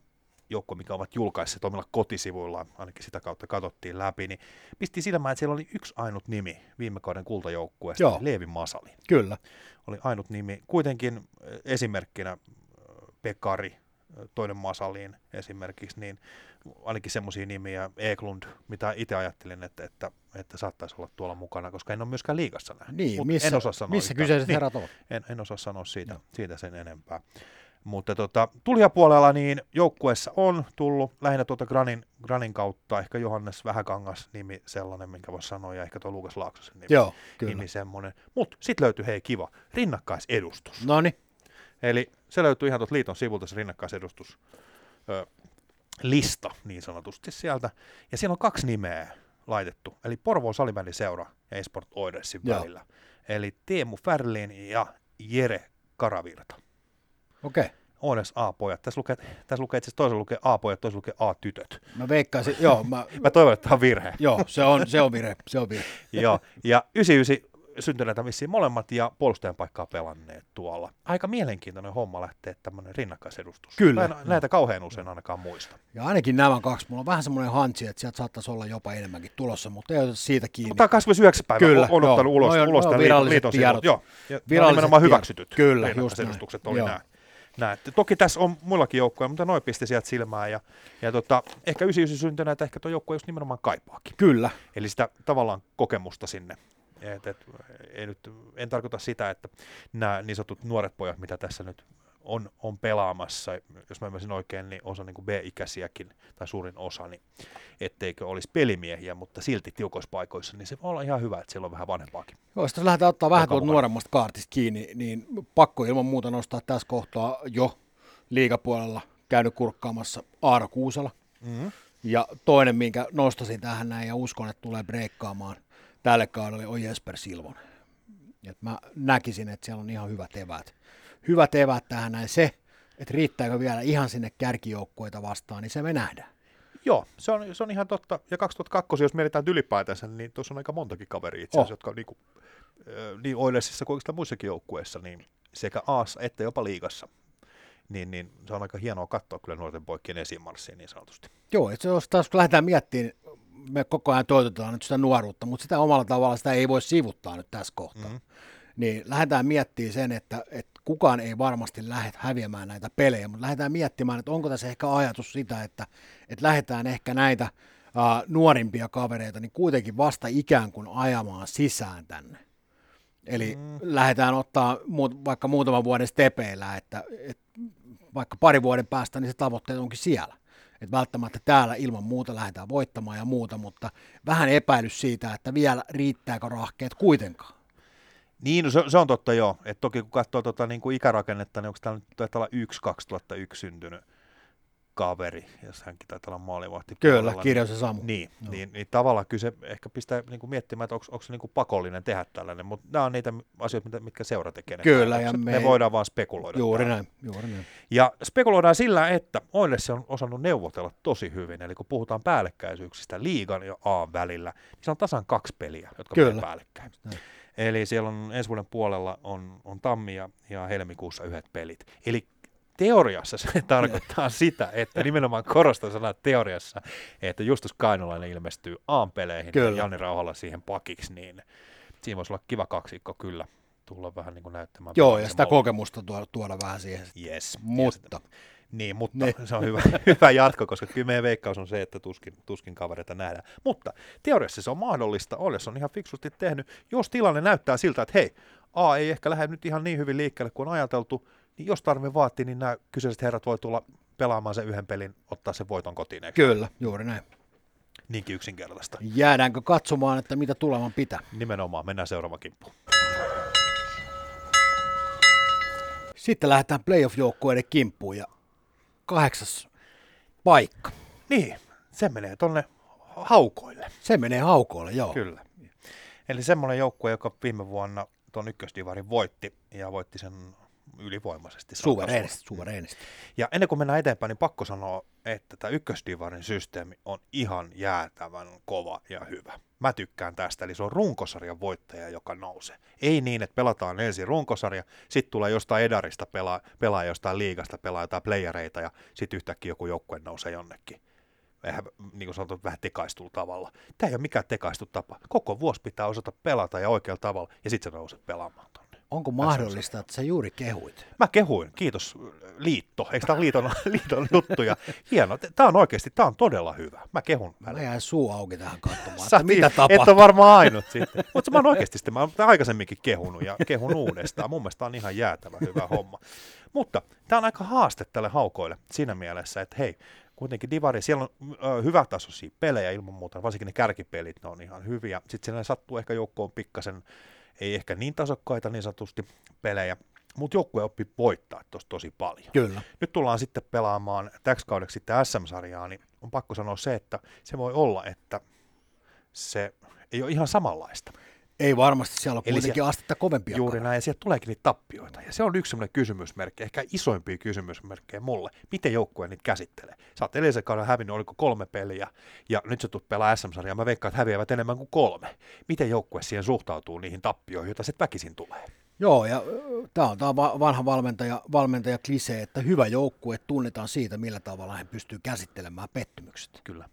joukko, mikä ovat julkaisseet omilla kotisivuillaan, ainakin sitä kautta katsottiin läpi, niin pisti silmään, että siellä oli yksi ainut nimi viime kauden kultajoukkueesta, Joo. Leevi Masali. Kyllä. Oli ainut nimi. Kuitenkin äh, esimerkkinä äh, Pekari, äh, toinen Masaliin esimerkiksi, niin ainakin semmoisia nimiä, Eklund, mitä itse ajattelin, että, että, että saattaisi olla tuolla mukana, koska en ole myöskään liigassa nähnyt. Niin, Mut missä, en osaa sanoa missä yhtään. kyseiset niin, herrat ovat? en, en osaa sanoa siitä, Joo. siitä sen enempää. Mutta tota, tulijapuolella niin joukkueessa on tullut lähinnä tuota Granin, Granin kautta, ehkä Johannes Vähäkangas nimi sellainen, minkä voisi sanoa, ja ehkä tuo Luukas Laaksosen nimi, Joo, kyllä. nimi semmoinen. Mutta sitten löytyi hei kiva rinnakkaisedustus. No niin, Eli se löytyy ihan tuolta liiton sivulta se rinnakkaisedustus ö, lista niin sanotusti sieltä. Ja siellä on kaksi nimeä laitettu, eli Porvoon salibändiseura ja Esport Oidersin välillä. Eli Teemu Färlin ja Jere Karavirta. Okei. Okay. Oines A-pojat. Tässä lukee, tässä lukee itse asiassa toisella lukee A-pojat, toisella lukee A-tytöt. Mä veikkaisin, joo, mä, Mä toivon, että tämä on virhe. joo, se on, se on virhe, se on virhe. Joo, ja 99 syntyneitä vissiin molemmat ja puolustajan paikkaa pelanneet tuolla. Aika mielenkiintoinen homma lähtee tämmöinen rinnakkaisedustus. Kyllä. Mä en näitä kauhean usein ainakaan muista. Ja ainakin nämä kaksi, mulla on vähän semmoinen hansi, että sieltä saattaisi olla jopa enemmänkin tulossa, mutta ei oteta siitä kiinni. Mutta 29 päivää Kyllä, on ottanut joo. ulos, on- ulos on tämän liiton, tiedot. Joo, ja Viralliset nimenomaan tiedot. hyväksytyt Kyllä, just näin. oli Joo. nämä. Näet. Toki tässä on muillakin joukkoja, mutta noi pisti sieltä silmään ja, ja tota, ehkä 99 syntyneitä, ehkä tuo joukkue just nimenomaan kaipaakin. Kyllä, Eli sitä tavallaan kokemusta sinne. Et, et, ei nyt, en tarkoita sitä, että nämä niin sanotut nuoret pojat, mitä tässä nyt on, on pelaamassa, jos mä ymmärsin oikein, niin osa niin kuin B-ikäisiäkin, tai suurin osa, niin etteikö olisi pelimiehiä, mutta silti tiukoissa paikoissa, niin se voi olla ihan hyvä, että siellä on vähän vanhempaakin. Joo, jos lähdetään ottaa vähän tuolta nuoremmasta kaartista kiinni, niin pakko ilman muuta nostaa tässä kohtaa jo liigapuolella käynyt kurkkaamassa Aaro Kuusala. Mm-hmm. Ja toinen, minkä nostasin tähän näin ja uskon, että tulee breikkaamaan tälle kaudelle, on Jesper Silvonen. Et mä näkisin, että siellä on ihan hyvät eväät. Hyvät eväät tähän näin. Se, että riittääkö vielä ihan sinne kärkijoukkueita vastaan, niin se me nähdään. Joo, se on, se on ihan totta. Ja 2002, jos mietitään ylipäätänsä, niin tuossa on aika montakin kaveria itse asiassa, Oh. jotka on niin, kuin, niin Oilesissa kuin oikeastaan muissakin joukkueissa, niin sekä Aassa että jopa liigassa. Niin, niin se on aika hienoa katsoa kyllä nuorten poikien esimarssiin niin sanotusti. Joo, että jos taas kun lähdetään miettimään, me koko ajan toitotetaan nyt sitä nuoruutta, mutta sitä omalla tavalla sitä ei voi sivuttaa nyt tässä kohtaa. Mhm. Niin lähdetään miettimään sen, että, että kukaan ei varmasti lähde häviämään näitä pelejä, mutta lähdetään miettimään, että onko tässä ehkä ajatus sitä, että, että lähdetään ehkä näitä uh, nuorimpia kavereita niin kuitenkin vasta ikään kuin ajamaan sisään tänne. Eli mm. lähdetään ottaa muut, vaikka muutaman vuoden stepeillä, että, että vaikka pari vuoden päästä, niin se tavoitteet onkin siellä. Että välttämättä täällä ilman muuta lähdetään voittamaan ja muuta, mutta vähän epäilys siitä, että vielä riittääkö rahkeet kuitenkaan. Niin, no se, se on totta joo. Et toki kun katsoo tota, niin kuin ikärakennetta, niin onko täällä nyt taitaa olla yksi 2001 syntynyt kaveri, jos hänkin taitaa olla maalivahti. Kyllä, puolella, kirjaus ja Samu. Niin, niin, niin tavallaan kyllä se ehkä pistää niin kuin miettimään, että onko, onko se niin kuin pakollinen tehdä tällainen, mutta nämä on niitä asioita, mitä, mitkä seura tekee. Kyllä, ja me me voidaan vaan spekuloida. Juuri täällä. näin, juuri näin. Ja spekuloidaan sillä, että Oilers on osannut neuvotella tosi hyvin, eli kun puhutaan päällekkäisyyksistä liigan ja A välillä, niin siellä on tasan kaksi peliä, jotka Kyllä. menee päällekkäin. näin. Eli siellä on ensi vuoden puolella on, on tammi ja, ja helmikuussa yhdet pelit. Eli teoriassa se tarkoittaa sitä, että nimenomaan korostan sanaa teoriassa, että Justus Kainulainen ilmestyy A-peleihin Kyllä. ja Janni Rauhala siihen pakiksi, niin siinä voisi olla kiva kaksikko kyllä tulla vähän niin kuin näyttämään. Joo, ja sitä mallia. kokemusta tuoda, tuoda vähän siihen. Yes. Mutta Niin, mutta Niin. se on hyvä, hyvä jatko, koska kyllä meidän veikkaus on se, että tuskin, tuskin kavereita nähdään. Mutta teoriassa se on mahdollista, Oles on ihan fiksusti tehnyt, jos tilanne näyttää siltä, että hei, A ei ehkä lähde nyt ihan niin hyvin liikkeelle kuin on ajateltu, niin jos tarve vaatii, niin nämä kyseiset herrat voi tulla pelaamaan sen yhden pelin, ottaa sen voiton kotiin. Eikö? kyllä, juuri näin. Niinkin yksinkertaista. Jäädäänkö katsomaan, että mitä tulevan pitää? Nimenomaan, mennään seuraavaan kimppuun. Sitten lähdetään playoff-joukkueiden kimppuun ja kahdeksas paikka. Niin, se menee tonne haukoille. Se menee haukoille, joo. Kyllä. Eli semmoinen joukkue, joka viime vuonna tuon ykkösdivarin voitti ja voitti sen ylivoimaisesti. Suvereenisti, suvereenisti. Ja ennen kuin mennään eteenpäin, niin pakko sanoa että tämä ykkösdivarin systeemi on ihan jäätävän kova ja hyvä. Mä tykkään tästä, eli se on runkosarjan voittaja, joka nousee. Ei niin, että pelataan ensin runkosarja, sitten tulee jostain edarista pelaa, pelaa jostain liigasta, pelaa jotain playereita ja sitten yhtäkkiä joku joukkue nousee jonnekin. Eihän, niin kuin sanottu, vähän tekaistulla tavalla. Tämä ei ole mikään tekaistu tapa. Koko vuosi pitää osata pelata ja oikealla tavalla, ja sitten sä nouset pelaamaan. Onko mahdollista, että sä juuri kehuit? Mä kehuin, kiitos liitto. Eikö tämä liiton, liiton juttu? Ja hieno, tämä on oikeasti, tämä on todella hyvä. Mä kehun. Mä jäin suu auki tähän katsomaan, Sä että mitä Et tapahtuu. ole varmaan ainut sitten. Mutta mä oon oikeasti sitten, mä oon aikaisemminkin kehunut ja kehun uudestaan. Mun mielestä on ihan jäätävä hyvä homma. Mutta tämä on aika haaste tälle haukoille siinä mielessä, että hei, kuitenkin Divari, siellä on ö, hyvätasoisia pelejä ilman muuta, varsinkin ne kärkipelit, ne on ihan hyviä. Sitten siellä sattuu ehkä joukkoon pikkasen, ei ehkä niin tasokkaita niin sanotusti pelejä, mutta joukkue oppi voittaa tuossa tosi paljon. Kyllä. Nyt tullaan sitten pelaamaan täksi kaudeksi sitten SM-sarjaa, niin on pakko sanoa se, että se voi olla, että se ei ole ihan samanlaista. Ei varmasti, siellä on Eli kuitenkin siellä- astetta kovempia. Juuri näin, ja sieltä tuleekin niitä tappioita. Ja se on yksi sellainen kysymysmerkki, ehkä isoimpia kysymysmerkkejä mulle. Miten joukkue niitä käsittelee? Sä oot edellisen kauden hävinnyt, oliko kolme peliä, ja nyt sä tulet pelaa SM-sarjaa. Mä veikkaan, että häviävät enemmän kuin kolme. Miten joukkue siihen suhtautuu niihin tappioihin, joita sitten väkisin tulee? Joo, ja tämä on, tää on va- vanha valmentaja, valmentaja klisee, että hyvä joukkue tunnetaan siitä, millä tavalla he pystyy käsittelemään pettymykset. Kyllä.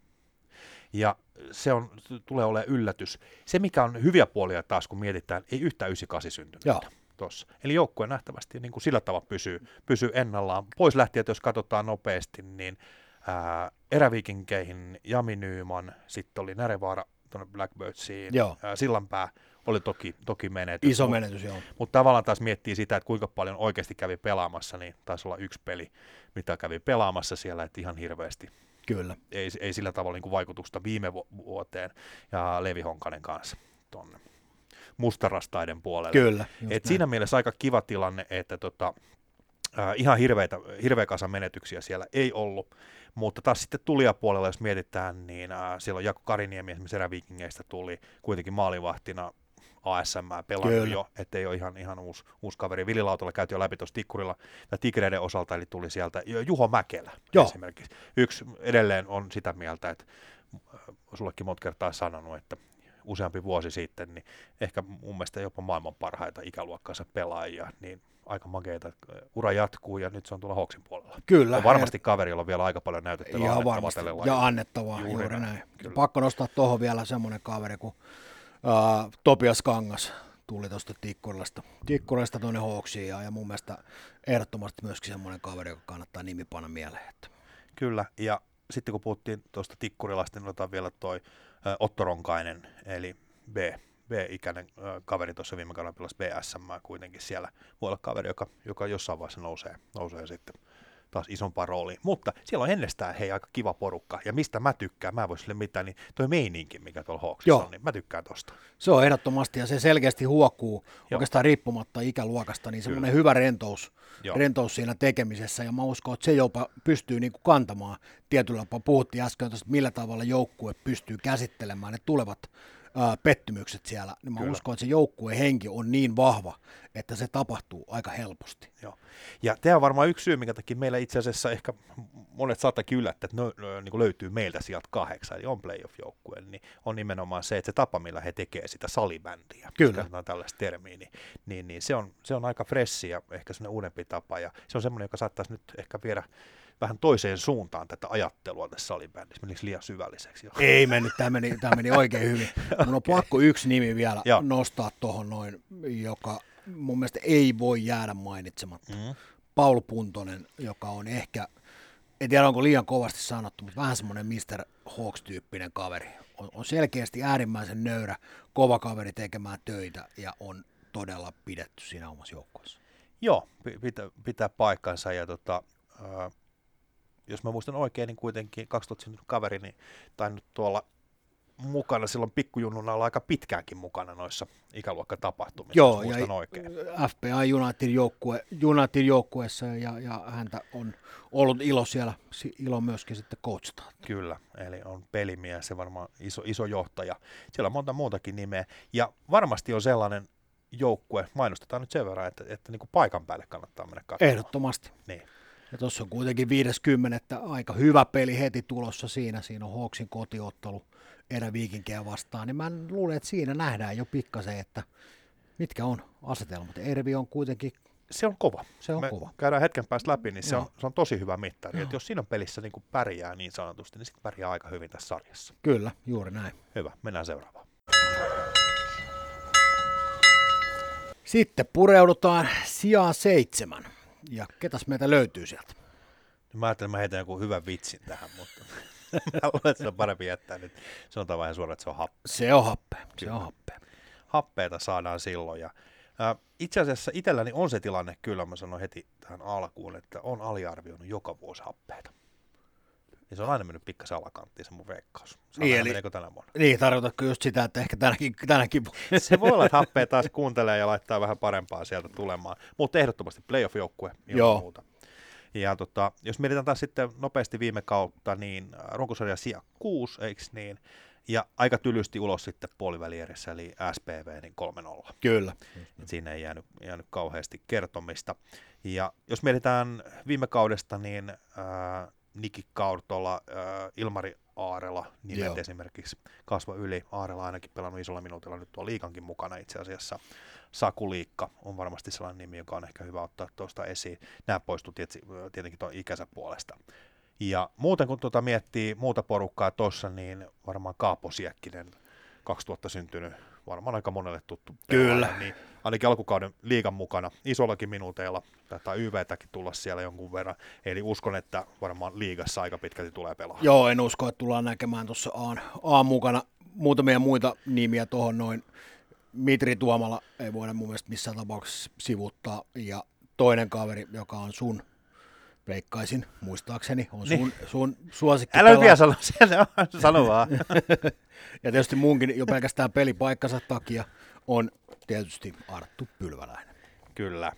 Ja se on, tulee olemaan yllätys. Se, mikä on hyviä puolia taas, kun mietitään, ei yhtään 98 syntynyt. Tossa. Eli joukkue nähtävästi niin kuin sillä tavalla pysyy, pysyy ennallaan. Pois lähtien, jos katsotaan nopeasti, niin ää, eräviikinkeihin Jami Nyyman, sitten oli Närevaara tuonne Blackbirdsiin, Joo. ää, Sillanpää oli toki, toki menetys. Iso Mut- menetys, joo. mutta tavallaan taas miettii sitä, että kuinka paljon oikeasti kävi pelaamassa, niin taisi olla yksi peli, mitä kävi pelaamassa siellä, että ihan hirveästi Kyllä. ei, ei sillä tavalla niin kuin vaikutusta viime vu- vuoteen ja Levi Honkanen kanssa tuonne mustarastaiden puolelle. Kyllä. Et siinä mielessä aika kiva tilanne, että tota, äh, ihan hirveitä, hirveä kasa menetyksiä siellä ei ollut, mutta taas sitten tulijapuolella, jos mietitään, niin äh, siellä on Jako Kariniemi esimerkiksi eräviikingeistä tuli kuitenkin maalivahtina ASM pelannut Kyllä. jo, ettei ole ihan, ihan uusi, uusi kaveri. Vililautalla käytiin jo läpi tuossa Tikkurilla ja Tigreiden osalta, eli tuli sieltä Juho Mäkelä Joo. esimerkiksi. Yksi edelleen on sitä mieltä, että äh, sullekin monta kertaa sanonut, että useampi vuosi sitten, niin ehkä mun mielestä jopa maailman parhaita ikäluokkansa pelaajia, niin aika makeita. että Ura jatkuu ja nyt se on tuolla Hawksin puolella. Kyllä. Ja varmasti kaverilla on vielä aika paljon näytettävää Ihan varmasti. Ja annettavaa, juuri, Juuri juuri näin, näin. kyllä. Pakko nostaa tuohon vielä semmoinen kaveri kuin Topias Kangas tuli tuosta Tikkurilasta, Tikkurilasta tuonne Hawksiin ja, ja mun mielestä ehdottomasti myöskin semmoinen kaveri, joka kannattaa nimi panna mieleen. Että. Kyllä, ja sitten kun puhuttiin tuosta Tikkurilasta, niin otetaan vielä toi ö, Otto Ronkainen, eli B, B-ikäinen kaveri tuossa viime kaudella pelasi BSM kuitenkin siellä. Voi olla kaveri, joka, joka jossain vaiheessa nousee, nousee sitten taas isompaan rooliin. Mutta siellä on ennestään hei aika kiva porukka, ja mistä mä tykkään, mä en voi sille mitään, niin toi meininki, mikä tuolla Hawksissa Joo. on, niin mä tykkään tosta. Se on ehdottomasti ja se selkeästi huokuu Joo. oikeastaan riippumatta ikäluokasta, niin semmoinen hyvä rentous, Joo. rentous siinä tekemisessä ja mä uskon, että se jopa pystyy niinku kantamaan tietyllä tapaa. Puhuttiin äsken tuosta, millä tavalla joukkue pystyy käsittelemään ne tulevat ää, pettymykset siellä, niin mä Kyllä. uskon, että se joukkueen henki on niin vahva, että se tapahtuu aika helposti. Joo. Ja tämä on varmaan yksi syy, minkä takia meillä itse asiassa ehkä monet saattakin yllättää, että no, niin löytyy meiltä sieltä kahdeksan, eli on playoff-joukkue, niin on nimenomaan se, että se tapa, millä he tekee sitä salibändiä, Kyllä. käytetään tällaista termiä, niin, niin, niin se, on, se on aika fressi ja ehkä sellainen uudempi tapa, ja se on semmoinen, joka saattaisi nyt ehkä viedä vähän toiseen suuntaan tätä ajattelua tässä salibändissä, menikö liian syvälliseksi jo? Ei mennyt, tämä meni, tämä meni oikein hyvin. Mun on pakko yksi nimi vielä Joo. nostaa tuohon noin, joka mun mielestä ei voi jäädä mainitsematta. Mm. Paul Puntonen, joka on ehkä, en tiedä onko liian kovasti sanottu, mutta vähän semmoinen Mr. Hawks-tyyppinen kaveri. On, on selkeästi äärimmäisen nöyrä, kova kaveri tekemään töitä ja on todella pidetty siinä omassa joukkueessa. Joo, pi- pitää, pitää paikkansa ja tota, jos mä muistan oikein, niin kuitenkin 2000 syntynyt kaveri, niin tainnut tuolla mukana silloin pikkujunnuna olla aika pitkäänkin mukana noissa ikäluokkatapahtumissa, Joo, ja oikein. FPA United, joukkue, United joukkueessa ja, ja häntä on ollut ilo siellä, si- ilo myöskin sitten coachata. Kyllä, eli on pelimies ja varmaan iso, iso johtaja. Siellä on monta muutakin nimeä. Ja varmasti on sellainen joukkue, mainostetaan nyt sen verran, että, että niin kuin paikan päälle kannattaa mennä katsomaan. Ehdottomasti. Niin. Ja tuossa on kuitenkin 50. aika hyvä peli heti tulossa siinä. Siinä on Hawksin kotiottelu eräviikinkejä vastaan. Niin mä luulen, että siinä nähdään jo pikkasen, että mitkä on asetelmat. Ervi on kuitenkin se on kova. Se on Me kova. käydään hetken päästä läpi, niin se on, se on tosi hyvä mittari. Joo. Että jos siinä pelissä niin kuin pärjää niin sanotusti, niin sitten pärjää aika hyvin tässä sarjassa. Kyllä, juuri näin. Hyvä, mennään seuraavaan. Sitten pureudutaan sijaan seitsemän. Ja ketäs meitä löytyy sieltä? Mä ajattelin, että mä heitän joku hyvän vitsin tähän, mutta mä luulen, että se on parempi jättää nyt. Sanotaan vähän suoraan, että se on happe. Se on happea. Se on happea. happeita saadaan silloin. Ja, itse asiassa itselläni on se tilanne, kyllä mä sanon heti tähän alkuun, että on aliarvioinut joka vuosi happeita. Niin se on aina mennyt pikkasen alakanttiin se mun veikkaus. Saa Niin, eli- tänä vuonna. Niin, tarkoitatko just sitä, että ehkä tänäkin, tänäkin Se voi olla, että happea taas kuuntelee ja laittaa vähän parempaa sieltä tulemaan. Mutta ehdottomasti playoff-joukkue Joo. muuta. Ja tota, jos mietitään taas sitten nopeasti viime kautta, niin äh, runkosarja sija 6, eikö niin? Ja aika tylysti ulos sitten puolivälieressä, eli SPV, niin 3-0. Kyllä. Et siinä ei jäänyt, jäänyt kauheasti kertomista. Ja jos mietitään viime kaudesta, niin äh, Niki Kaurtola, äh, Ilmari Aarela nimet Joo. esimerkiksi kasva yli. Aarela ainakin pelannut isolla minuutilla nyt tuo liikankin mukana itse asiassa. Saku Liikka on varmasti sellainen nimi, joka on ehkä hyvä ottaa tuosta esiin. Nämä poistuu tietenkin tuon ikänsä puolesta. Ja muuten kun tuota miettii muuta porukkaa tuossa, niin varmaan Kaapo Siekkinen, 2000 syntynyt, varmaan aika monelle tuttu. Kyllä. pelaaja, Niin ainakin alkukauden liigan mukana, isollakin minuuteilla, tai YVtäkin tulla siellä jonkun verran. Eli uskon, että varmaan liigassa aika pitkälti tulee pelaa. Joo, en usko, että tullaan näkemään tuossa Aan, Aan mukana muutamia muita nimiä tuohon noin. Mitri Tuomala ei voida mun mielestä missään tapauksessa sivuttaa. Ja toinen kaveri, joka on sun, veikkaisin muistaakseni, on sun, Niin. sun suosikki. Älä vielä sano, sen, sano vaan. Ja tietysti munkin jo pelkästään pelipaikkansa takia on tietysti Arttu Pylväläinen. Kyllä.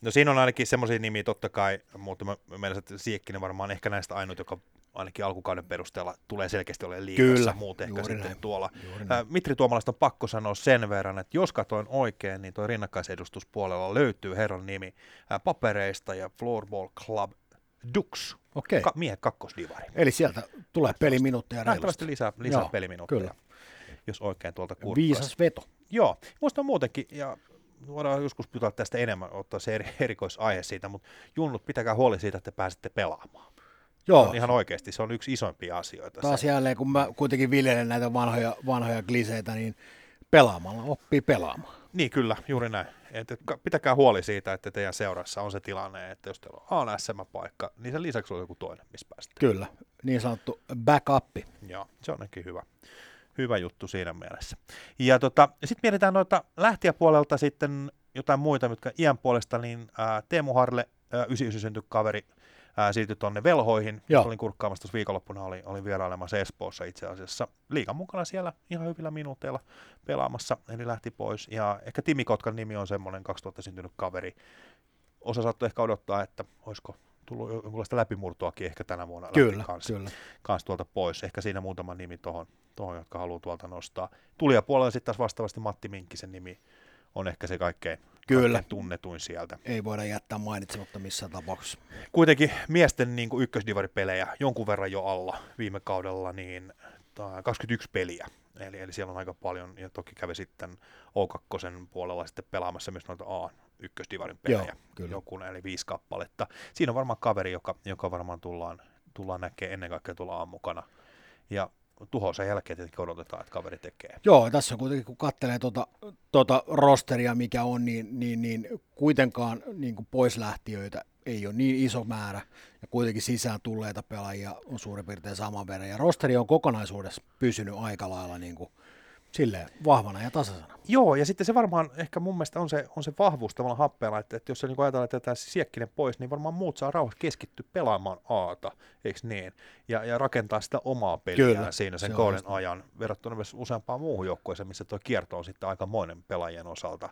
No siinä on ainakin semmoisia nimiä totta kai, mutta mä mä meinasin, että Siekkinen varmaan ehkä näistä ainut, joka ainakin alkukauden perusteella tulee selkeästi olemaan liigassa, Kyllä, muut ehkä sitten näin. tuolla. Ää, Mitri Tuomalasta on pakko sanoa sen verran, että jos katoin oikein, niin tuo rinnakkaisedustuspuolella löytyy herran nimi ää, papereista ja Floorball Club Dux, Okei. Ka- miehen kakkosdivari. Eli sieltä tulee peliminuutteja reilusti. lisää, lisää Joo, peliminuutteja, kyllä. jos oikein tuolta kurkkaisi. Viisas veto. Joo, muista muutenkin, ja voidaan joskus jutella tästä enemmän, ottaa se eri, erikoisaihe siitä, mutta junnut, pitäkää huoli siitä, että pääsette pelaamaan. Joo, On ihan oikeasti, se on yksi isoimpia asioita. taas se. jälleen, kun mä kuitenkin viljelen näitä vanhoja, vanhoja kliseitä, niin pelaamalla oppii pelaamaan. Niin kyllä, juuri näin. Et, pitäkää huoli siitä, että teidän seurassa on se tilanne, että jos teillä on A SM-paikka, niin sen lisäksi on joku toinen, missä pääsette. Kyllä, niin sanottu backup. Joo, se on ainakin hyvä, hyvä juttu siinä mielessä. Ja tota, sitten mietitään noita lähtijäpuolelta sitten jotain muita, mitkä iän puolesta, niin ää, Teemu Harle, ää, 99 synty kaveri, ää, siirtyi tuonne velhoihin. Joo. Olin kurkkaamassa tuossa viikonloppuna, oli, olin vierailemassa Espoossa itse asiassa. Liikan mukana siellä ihan hyvillä minuuteilla pelaamassa, eli lähti pois. Ja ehkä Timi Kotkan nimi on semmoinen 2000 syntynyt kaveri. Osa saattoi ehkä odottaa, että olisiko tullut jonkinlaista läpimurtoakin ehkä tänä vuonna Kyllä, kanssa kyllä. kanssa tuolta pois. Ehkä siinä muutama nimi tuohon, tohon, jotka haluaa tuolta nostaa. Tulijapuolella sitten taas vastaavasti Matti Minkkisen nimi on ehkä se kaikkein, Kyllä. kaikkein tunnetuin sieltä. Ei voida jättää mainitsematta missään tapauksessa. Kuitenkin miesten niin kuin ykkösdivaripelejä jonkun verran jo alla viime kaudella, niin tää 21 peliä. Eli, eli siellä on aika paljon, ja toki kävi sitten O2 puolella sitten pelaamassa myös noita A ykkösdivarin pelejä. Joo, kyllä. Joku, eli viisi kappaletta. Siinä on varmaan kaveri, joka, joka varmaan tullaan, tullaan näkemään ennen kaikkea tulla A mukana. Ja tuhoisen jälkeen tietenkin odotetaan, että kaveri tekee. Joo, tässä on kuitenkin, kun katselee tuota, tuota rosteria, mikä on, niin, niin, niin kuitenkaan niin kuin poislähtiöitä ei ole niin iso määrä, ja kuitenkin sisään tulleita pelaajia on suurin piirtein saman verran, ja rosteri on kokonaisuudessa pysynyt aika lailla niin kuin, silleen vahvana ja tasaisena. Joo, ja sitten se varmaan ehkä mun mielestä on se, on se vahvuus tavallaan happeella, että, että jos se niin ajatellaan, että se siekkinen pois, niin varmaan muut saa rauhassa keskittyä pelaamaan Aata, eikö niin? Ja, ja rakentaa sitä omaa peliä Kyllä, siinä sen se kauden ajan, verrattuna myös useampaan muuhun joukkueeseen, missä tuo kierto on sitten aikamoinen pelaajien osalta.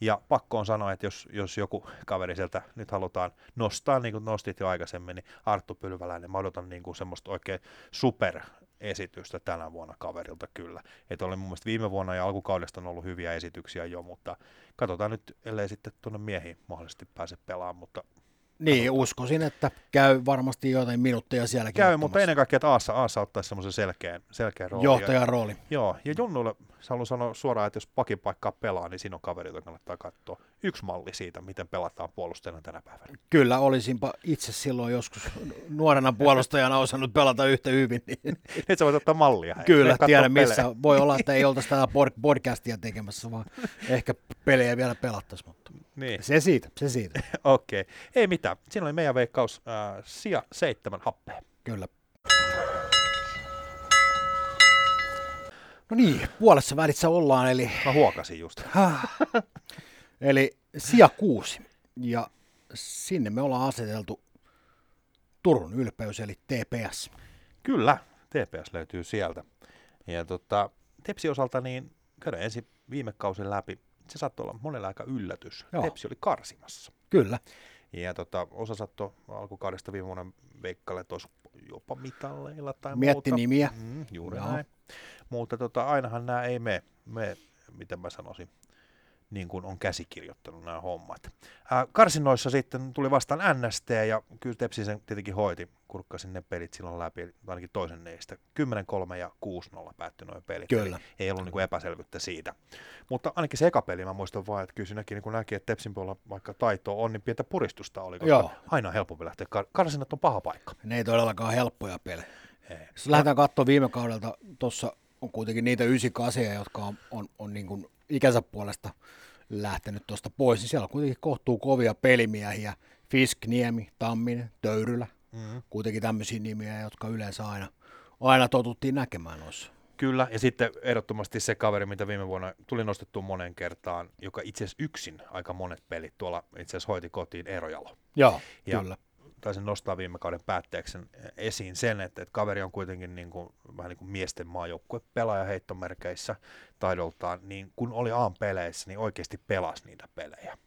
Ja pakko on sanoa, että jos, jos joku kaveri sieltä nyt halutaan nostaa, niin kuin nostit jo aikaisemmin, niin Arttu Pylväläinen, mä odotan niin kuin semmoista oikein super esitystä tänä vuonna kaverilta kyllä. Että oli mun mielestä viime vuonna ja alkukaudesta on ollut hyviä esityksiä jo, mutta katsotaan nyt, ellei sitten tuonne miehiin mahdollisesti pääse pelaamaan, mutta Niin, uskoisin, että käy varmasti jotain minuutteja sielläkin. Käy, mutta ottamassa. ennen kaikkea, että Aassa, Aassa ottaisi semmoisen selkeän, selkeän roolin. Johtajan rooli. Joo, ja Junnulle haluan sanoa suoraan, että jos pakin paikkaa pelaa, niin siinä on kaveri, jota kannattaa katsoa. Yksi malli siitä, miten pelataan puolustajana tänä päivänä. Kyllä, olisinpa itse silloin joskus nuorena puolustajana osannut pelata yhtä hyvin. Niin Nyt sä voit ottaa mallia. kyllä, tiedän pelejä. missä. Voi olla, että ei oltaisi tätä pod- podcastia tekemässä, vaan ehkä pelejä vielä pelattaisiin. Mutta Niin, se siitä, se siitä. okei. Okay. Ei mitään. Siinä oli meidän veikkaus äh, sija seitsemän happea. Kyllä. No niin, puolessa välissä ollaan, eli, Mä huokasin just. eli sija kuusi. Ja sinne me ollaan aseteltu Turun ylpeys, eli TPS. Kyllä, TPS löytyy sieltä. Ja tota, Tepsi osalta niin käydään ensin viime kausin läpi. Se saattoi olla monella aika yllätys. Joo. Tepsi oli karsimassa. Kyllä, Ja tota, osa saattoi alkukaudesta viime vuonna veikkaille, että olisi jopa mitalleilla tai Mietti muuta. nimiä. Mm, juuri Joo. näin. Mutta tota, ainahan nämä ei mene, me, miten mä sanoisin, niin kuin on käsikirjoittanut nämä hommat. Ää, karsinnoissa sitten tuli vastaan NST ja kyllä Tepsi sen tietenkin hoiti, kurkkasin ne pelit silloin läpi, ainakin toisen neistä. 10-3 ja 6-0 päättyi noin pelit. Kyllä. Eli ei ollut niin kuin epäselvyyttä siitä. Mutta ainakin se eka peli, mä muistan vaan, että kyllä siinäkin niin näki, että Tepsin puolella vaikka taitoa on, niin pientä puristusta oli, koska Joo. aina on helpompi lähteä. Kar- karsinnat on paha paikka. ne ei todellakaan helppoja pelejä. Ei. Jos lähdetään katsomaan viime kaudelta, tuossa on kuitenkin niitä 98, jotka on, on, on niin kuin ikänsä puolesta lähtenyt tuosta pois, niin siellä on kuitenkin kohtuu kovia pelimiehiä. Fisk, Niemi, Tamminen, Töyrylä, Mm-hmm. kuitenkin tämmöisiä nimiä, jotka yleensä aina, aina totuttiin näkemään noissa. Kyllä, ja sitten ehdottomasti se kaveri, mitä viime vuonna tuli nostettua monen kertaan, joka itse asiassa yksin aika monet pelit tuolla itse asiassa hoiti kotiin Erojalo. Joo, Ja- kyllä. Taisin nostaa viime kauden päätteeksi esiin sen, että, että kaveri on kuitenkin niin kuin, vähän niin kuin miesten maajoukkue pelaaja heittomerkeissä taidoltaan, niin kun oli A-peleissä, niin oikeasti pelasi niitä pelejä.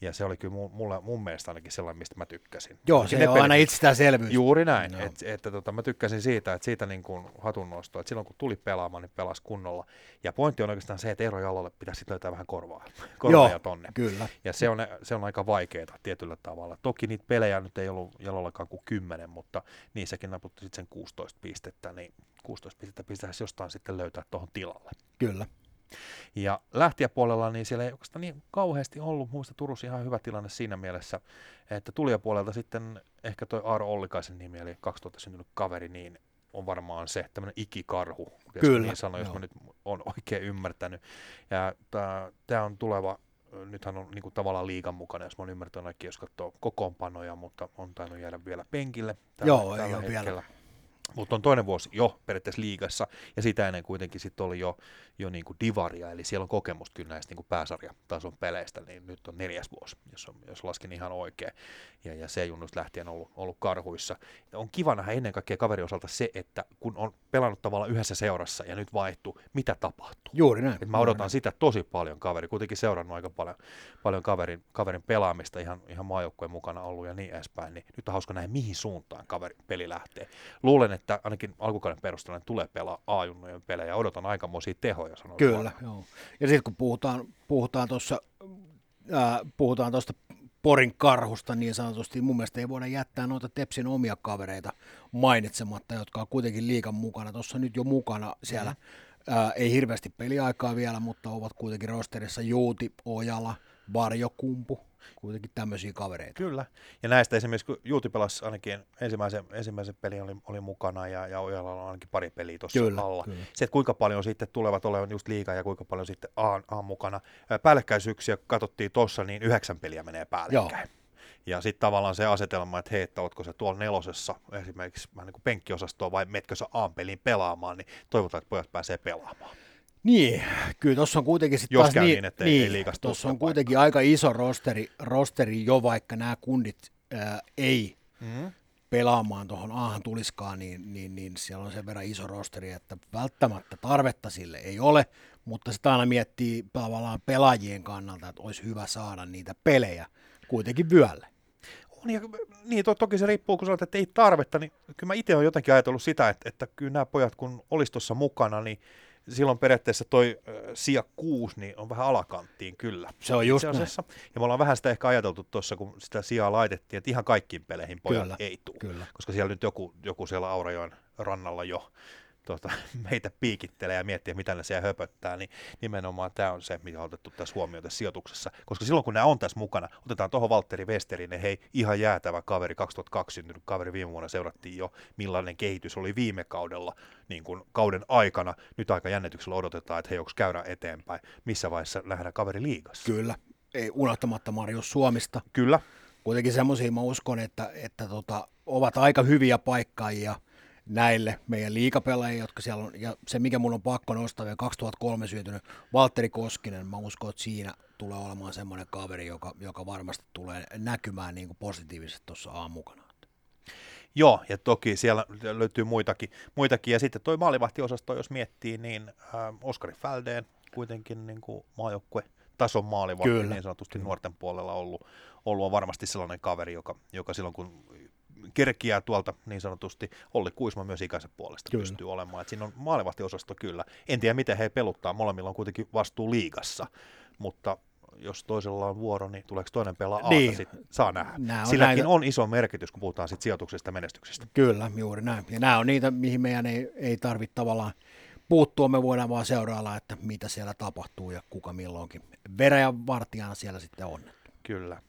Ja se oli kyllä mu- mulle, mun mielestä ainakin sellainen, mistä mä tykkäsin. Joo, se ole pelit, aina itsestäänselvyys. Juuri näin, että et, tota, mä tykkäsin siitä, että siitä niin kuin hatunnostoa, että silloin kun tuli pelaamaan, niin pelasi kunnolla. Ja pointti on oikeastaan se, että Eero Jalolle pitäisi löytää vähän korvaa, korvaa Joo, tonne. Kyllä. Ja se on, se on aika vaikeaa tietyllä tavalla. Toki niitä pelejä nyt ei ollut Jalollakaan kuin 10, mutta niissäkin naputti sitten sen 16 pistettä, niin 16 pistettä pitäisi jostain sitten löytää tuohon tilalle. Kyllä. Ja lähtijäpuolella niin siellä ei oikeastaan niin kauheasti ollut. Muista Turussa ihan hyvä tilanne siinä mielessä, että tulijapuolelta sitten ehkä toi Aaro Ollikaisen nimi, eli 2000 syntynyt kaveri, niin on varmaan se tämmöinen ikikarhu, jos Kyllä, niin sanon, jos mä nyt on oikein ymmärtänyt. Ja tämä on tuleva, nythän on niinku tavallaan liigan mukana, jos mä oon ymmärtänyt jos katsoo kokoonpanoja, mutta on tainnut jäädä vielä penkille tällä, Joo, ei tällä ole vielä. Mutta on toinen vuosi jo periaatteessa liigassa, ja sitä ennen kuitenkin sitten oli jo, jo niin kuin divaria, eli siellä on kokemusta kyllä näistä niin kuin pääsarjatason peleistä, niin nyt on neljäs vuosi, jos, on, jos laskin ihan oikein, ja, ja se junnusta lähtien ollut, ollut karhuissa. On kiva nähdä ennen kaikkea kaverin osalta se, että kun on pelannut tavallaan yhdessä seurassa ja nyt vaihtuu, mitä tapahtuu. Juuri näin. Et mä odotan sitä tosi paljon kaveri, kuitenkin seurannut aika paljon, paljon kaverin, kaverin pelaamista, ihan, ihan maajoukkueen mukana ollut ja niin edespäin, niin nyt on hauska nähdä, mihin suuntaan kaveri peli lähtee. Luulen, että ainakin alkukauden perusteella tulee pelaa A-junnojen pelejä ja odotan aikamoisia tehoja. sanon Kyllä, joo. Ja sitten kun puhutaan, puhutaan tuossa ää, puhutaan tuosta Porin karhusta niin sanotusti, mun mielestä ei voida jättää noita Tepsin omia kavereita mainitsematta, jotka on kuitenkin liikan mukana. Tuossa nyt jo mukana siellä, ää, ei hirveästi peliaikaa vielä, mutta ovat kuitenkin rosterissa Juuti, Ojala, Varjokumpu, kuitenkin tämmöisiä kavereita. Kyllä. Ja näistä esimerkiksi, kun Juuti pelasi ainakin ensimmäisen, ensimmäisen pelin oli, oli mukana ja, ja Ojalalla on ainakin pari peliä tuossa alla. kyllä. Se, että kuinka paljon sitten tulevat olemaan just liikaa ja kuinka paljon sitten A, A mukana. Ää, Päällekkäisyyksiä katsottiin tuossa, niin yhdeksän peliä menee päällekkäin. Ja sitten tavallaan se asetelma, että hei, että ootko se tuolla nelosessa esimerkiksi vähän niin kuin penkkiosastoa vai metkö sä A-peliin pelaamaan, niin toivotaan, että pojat pääsee pelaamaan. Niin, kyllä tuossa on kuitenkin sitten Jos taas niin, niin, että ei- ei liigasta tuossa on kuitenkin aika iso rosteri, rosteri jo, vaikka nämä kundit ää, ei Mm. pelaamaan tuohon aahan tuliskaan, niin, niin, niin siellä on sen verran iso rosteri, että välttämättä tarvetta sille ei ole, mutta sitä aina miettii tavallaan pelaajien kannalta, että olisi hyvä saada niitä pelejä kuitenkin vyölle. On, ja, niin, to, toki se riippuu, kun sanoit, että ei tarvetta, niin kyllä mä itse olen jotenkin ajatellut sitä, että, että kyllä nämä pojat, kun olisi tuossa mukana, niin silloin periaatteessa toi äh, sija 6 niin on vähän alakanttiin kyllä. Se on just asiassa. Ja me ollaan vähän sitä ehkä ajateltu tuossa, kun sitä sijaa laitettiin, että ihan kaikkiin peleihin pojat Kyllä, ei tule. Kyllä. Koska siellä nyt joku, joku siellä Aurajoen rannalla jo tuota, meitä piikittelee ja miettii, mitä ne siellä höpöttää, niin nimenomaan tämä on se, mitä on otettu tässä huomioon tässä sijoituksessa. Koska silloin, kun nämä on tässä mukana, otetaan tuohon Valtteri Westerinen, niin hei, ihan jäätävä kaveri, 2002 syntynyt kaveri, viime vuonna seurattiin jo, millainen kehitys oli viime kaudella, niin kuin kauden aikana. Nyt aika jännityksellä odotetaan, että hei, onko käydä eteenpäin, missä vaiheessa lähdetään kaveri liigassa. Kyllä. Ei unohtamatta Marius Suomista. Kyllä, Kuitenkin semmoisia mä uskon, että, että tota, ovat aika hyviä paikkaajia näille meidän liikapelaajille, jotka siellä on, ja se mikä mun on pakko nostaa vielä 2003 syntynyt Valtteri Koskinen, mä uskon, että siinä tulee olemaan semmoinen kaveri, joka, joka varmasti tulee näkymään niin kuin positiivisesti tuossa aamukana. Joo, ja toki siellä löytyy muitakin, muitakin. ja sitten toi maalivahtiosasto, jos miettii, niin äh, Oskari Fäldeen kuitenkin niin kuin maajoukkue tason maalivahti Kyllä, niin sanotusti nuorten puolella ollut, ollut on varmasti sellainen kaveri, joka, joka silloin kun kerkiää tuolta niin sanotusti, Olli Kuisma myös ikänsä puolesta Kyllä. pystyy olemaan. Et siinä on maalivahtiosasto kyllä. En tiedä, miten he peluttaa, molemmilla on kuitenkin vastuu liigassa, mutta jos toisella on vuoro, niin tuleeko toinen pelaa Aata, Niin. sit saa nähdä. Nää on Silläkin näitä- on iso merkitys, kun puhutaan sit sijoituksesta ja menestyksestä. Kyllä, juuri näin. Ja nämä on niitä, mihin meidän ei, ei tarvitse tavallaan puuttua, me voidaan vaan seurailla, että mitä siellä tapahtuu ja kuka milloinkin veräjän vartijana siellä sitten on. Kyllä.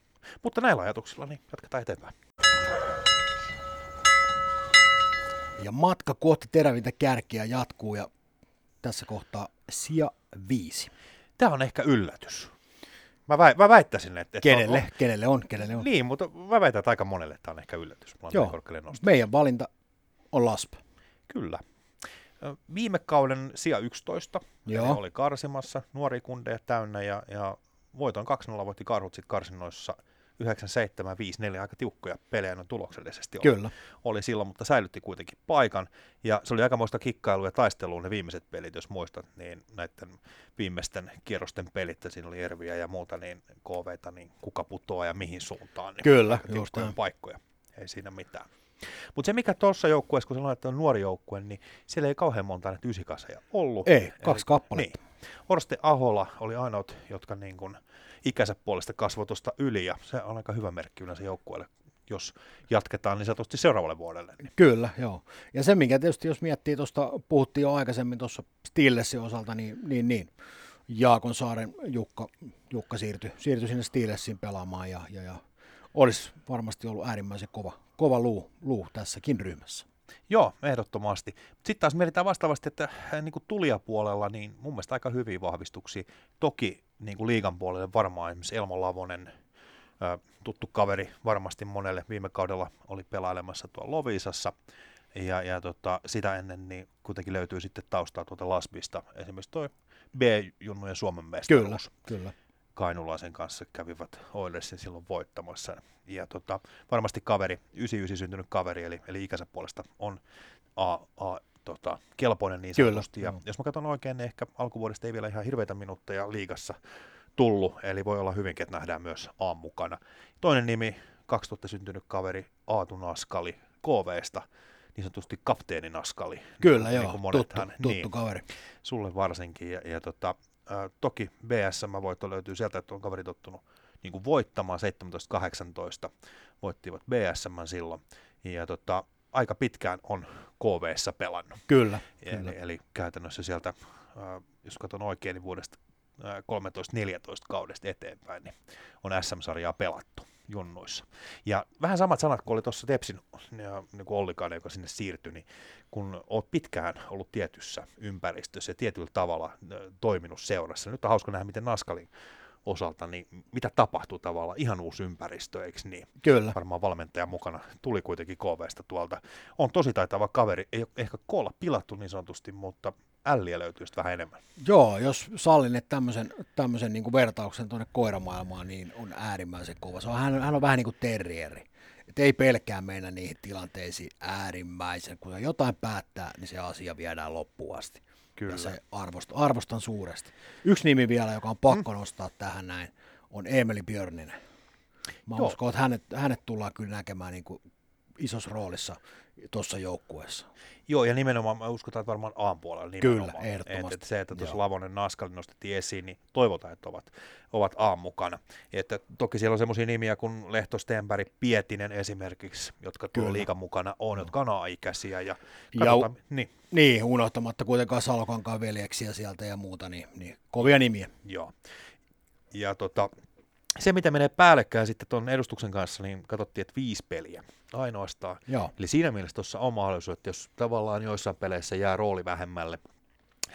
Mutta näillä ajatuksilla niin jatketaan eteenpäin. Ja matka kohti terävintä kärkiä jatkuu ja tässä kohtaa sija viisi. Tämä on ehkä yllätys. Mä, väi, mä väittäisin, että... että Kenelle? On, Kenelle on? Kenelle on? on, niin, mutta mä väitän, että aika monelle tämä on ehkä yllätys. Joo. Meidän valinta on Lasp. Kyllä. Viime kauden sija 11 Joo. oli karsimassa, nuori kundeja täynnä ja, ja voiton 2-0 voitti karhut sit karsinnoissa 9-7-5-4 aika tiukkoja pelejä noin tuloksellisesti oli, Kyllä. oli silloin, mutta säilytti kuitenkin paikan. Ja se oli aikamoista kikkailua ja taistelua ne viimeiset pelit, jos muistat, niin näiden viimeisten kierrosten pelit, ja siinä oli Erviä ja muuta, niin KVta, niin kuka putoaa ja mihin suuntaan. Niin Kyllä, just paikkoja, ei siinä mitään. Mutta se mikä tuossa joukkueessa, kun sanoin, että on nuori joukkue, niin siellä ei kauhean monta näitä ysikaseja ollut. Ei, kaksi kappaletta. Niin. Orste Ahola oli ainoat, jotka niin kuin ikänsä puolesta kasvoi tuosta yli, ja se on aika hyvä merkki yleensä joukkueelle, jos jatketaan niin sanotusti seuraavalle vuodelle. Niin. Kyllä, joo. Ja se, mikä tietysti, jos miettii tuosta, puhuttiin jo aikaisemmin tuossa Steelesin osalta, niin, niin, niin. Jaakon Saaren Jukka, Jukka siirtyi, siirtyi sinne Steelesiin pelaamaan ja, ja, ja olisi varmasti ollut äärimmäisen kova, kova luu, luu tässäkin ryhmässä. Joo, ehdottomasti. Sitten taas mietitään vastaavasti, että äh, niin kuin tulijapuolella, niin mun mielestä aika hyviä vahvistuksia. Toki niin kuin liigan puolelle varmaan esimerkiksi Elmo Lavonen, tuttu kaveri varmasti monelle viime kaudella oli pelailemassa tuolla Lovisassa. Ja, ja tota, sitä ennen niin kuitenkin löytyy sitten taustaa tuolta Lasbista. Esimerkiksi toi B-junnujen Suomen Kyllä, mestaruus. kyllä. Kainulaisen kanssa kävivät Oilersin silloin voittamassa. Ja tota, varmasti kaveri, 99 syntynyt kaveri, eli, eli ikänsä puolesta on A, A, tota, kelpoinen niin Kyllä, sanotusti. Ja joo. jos mä katson oikein, niin ehkä alkuvuodesta ei vielä ihan hirveitä minuutteja liigassa tullut, eli voi olla hyvinkin, että nähdään myös A mukana. Toinen nimi, 2000 syntynyt kaveri Aatu Naskali KVsta, niin sanotusti kapteeni Naskali. Kyllä, niin joo. kuin monethan, tuttu, tuttu niin, kaveri. sulle varsinkin. Ja, ja tota, ää, toki BSM-voitto löytyy sieltä, että on kaveri tottunut niin kuin voittamaan 17-18. Voittivat BSM silloin. Ja tota, aika pitkään on KVssä pelannut. Kyllä, Eli, kyllä. eli käytännössä sieltä, ää, jos katson oikein, niin vuodesta ää, 13-14 kaudesta eteenpäin, niin on SM-sarjaa pelattu junnuissa. Ja vähän samat sanat kuin oli tuossa Tepsin ja, niin kuin Ollikainen, joka sinne siirtyi, niin kun olet pitkään ollut tietyssä ympäristössä ja tietyllä tavalla toiminut seurassa, nyt on hauska nähdä, miten Naskalin osalta, niin mitä tapahtuu tavallaan, ihan uusi ympäristö, eikö niin? Kyllä. varmaan valmentaja mukana, tuli kuitenkin KVstä tuolta. On tosi taitava kaveri, ei ole ehkä koolla pilattu niin sanotusti, mutta älliä löytyy sitten vähän enemmän. Joo, jos sallin, että tämmöisen, tämmöisen niin kuin vertauksen tuonne koiramaailmaan, niin on äärimmäisen kova. Se on, hän, hän on vähän niin kuin terrieri. Et ei pelkää mennä niihin tilanteisiin äärimmäisen. Kun jotain päättää, niin se asia viedään loppuun asti. Kyllä. Ja se arvostan, arvostan suuresti. Yksi nimi vielä, joka on pakko nostaa tähän näin, on Emeli Björninen. Mä Joo. uskon, että hänet, hänet tullaan kyllä näkemään niin kuin isossa roolissa tuossa joukkueessa. Joo, ja nimenomaan mä uskotaan, että varmaan A-puolella nimenomaan. Kyllä, ehdottomasti. Et, et se, että tuossa. Lavonen Naskali nostettiin esiin, niin toivotaan, että ovat, ovat A mukana. Että toki siellä on semmoisia nimiä kuin Lehto, Stenberg, Pietinen esimerkiksi, jotka tuolla Kyllä. liikan mukana on, jotka on A-ikäisiä. Ja, Ja- niin, Niin, unohtamatta kuitenkaan Salokankaan veljeksiä sieltä ja muuta, niin, niin kovia nimiä. Joo. Ja tota, se, mitä menee päällekkäin sitten tuon edustuksen kanssa, niin katsottiin, että viisi peliä ainoastaan. Joo, Eli siinä mielessä tuossa on mahdollisuus, että jos tavallaan joissain peleissä jää rooli vähemmälle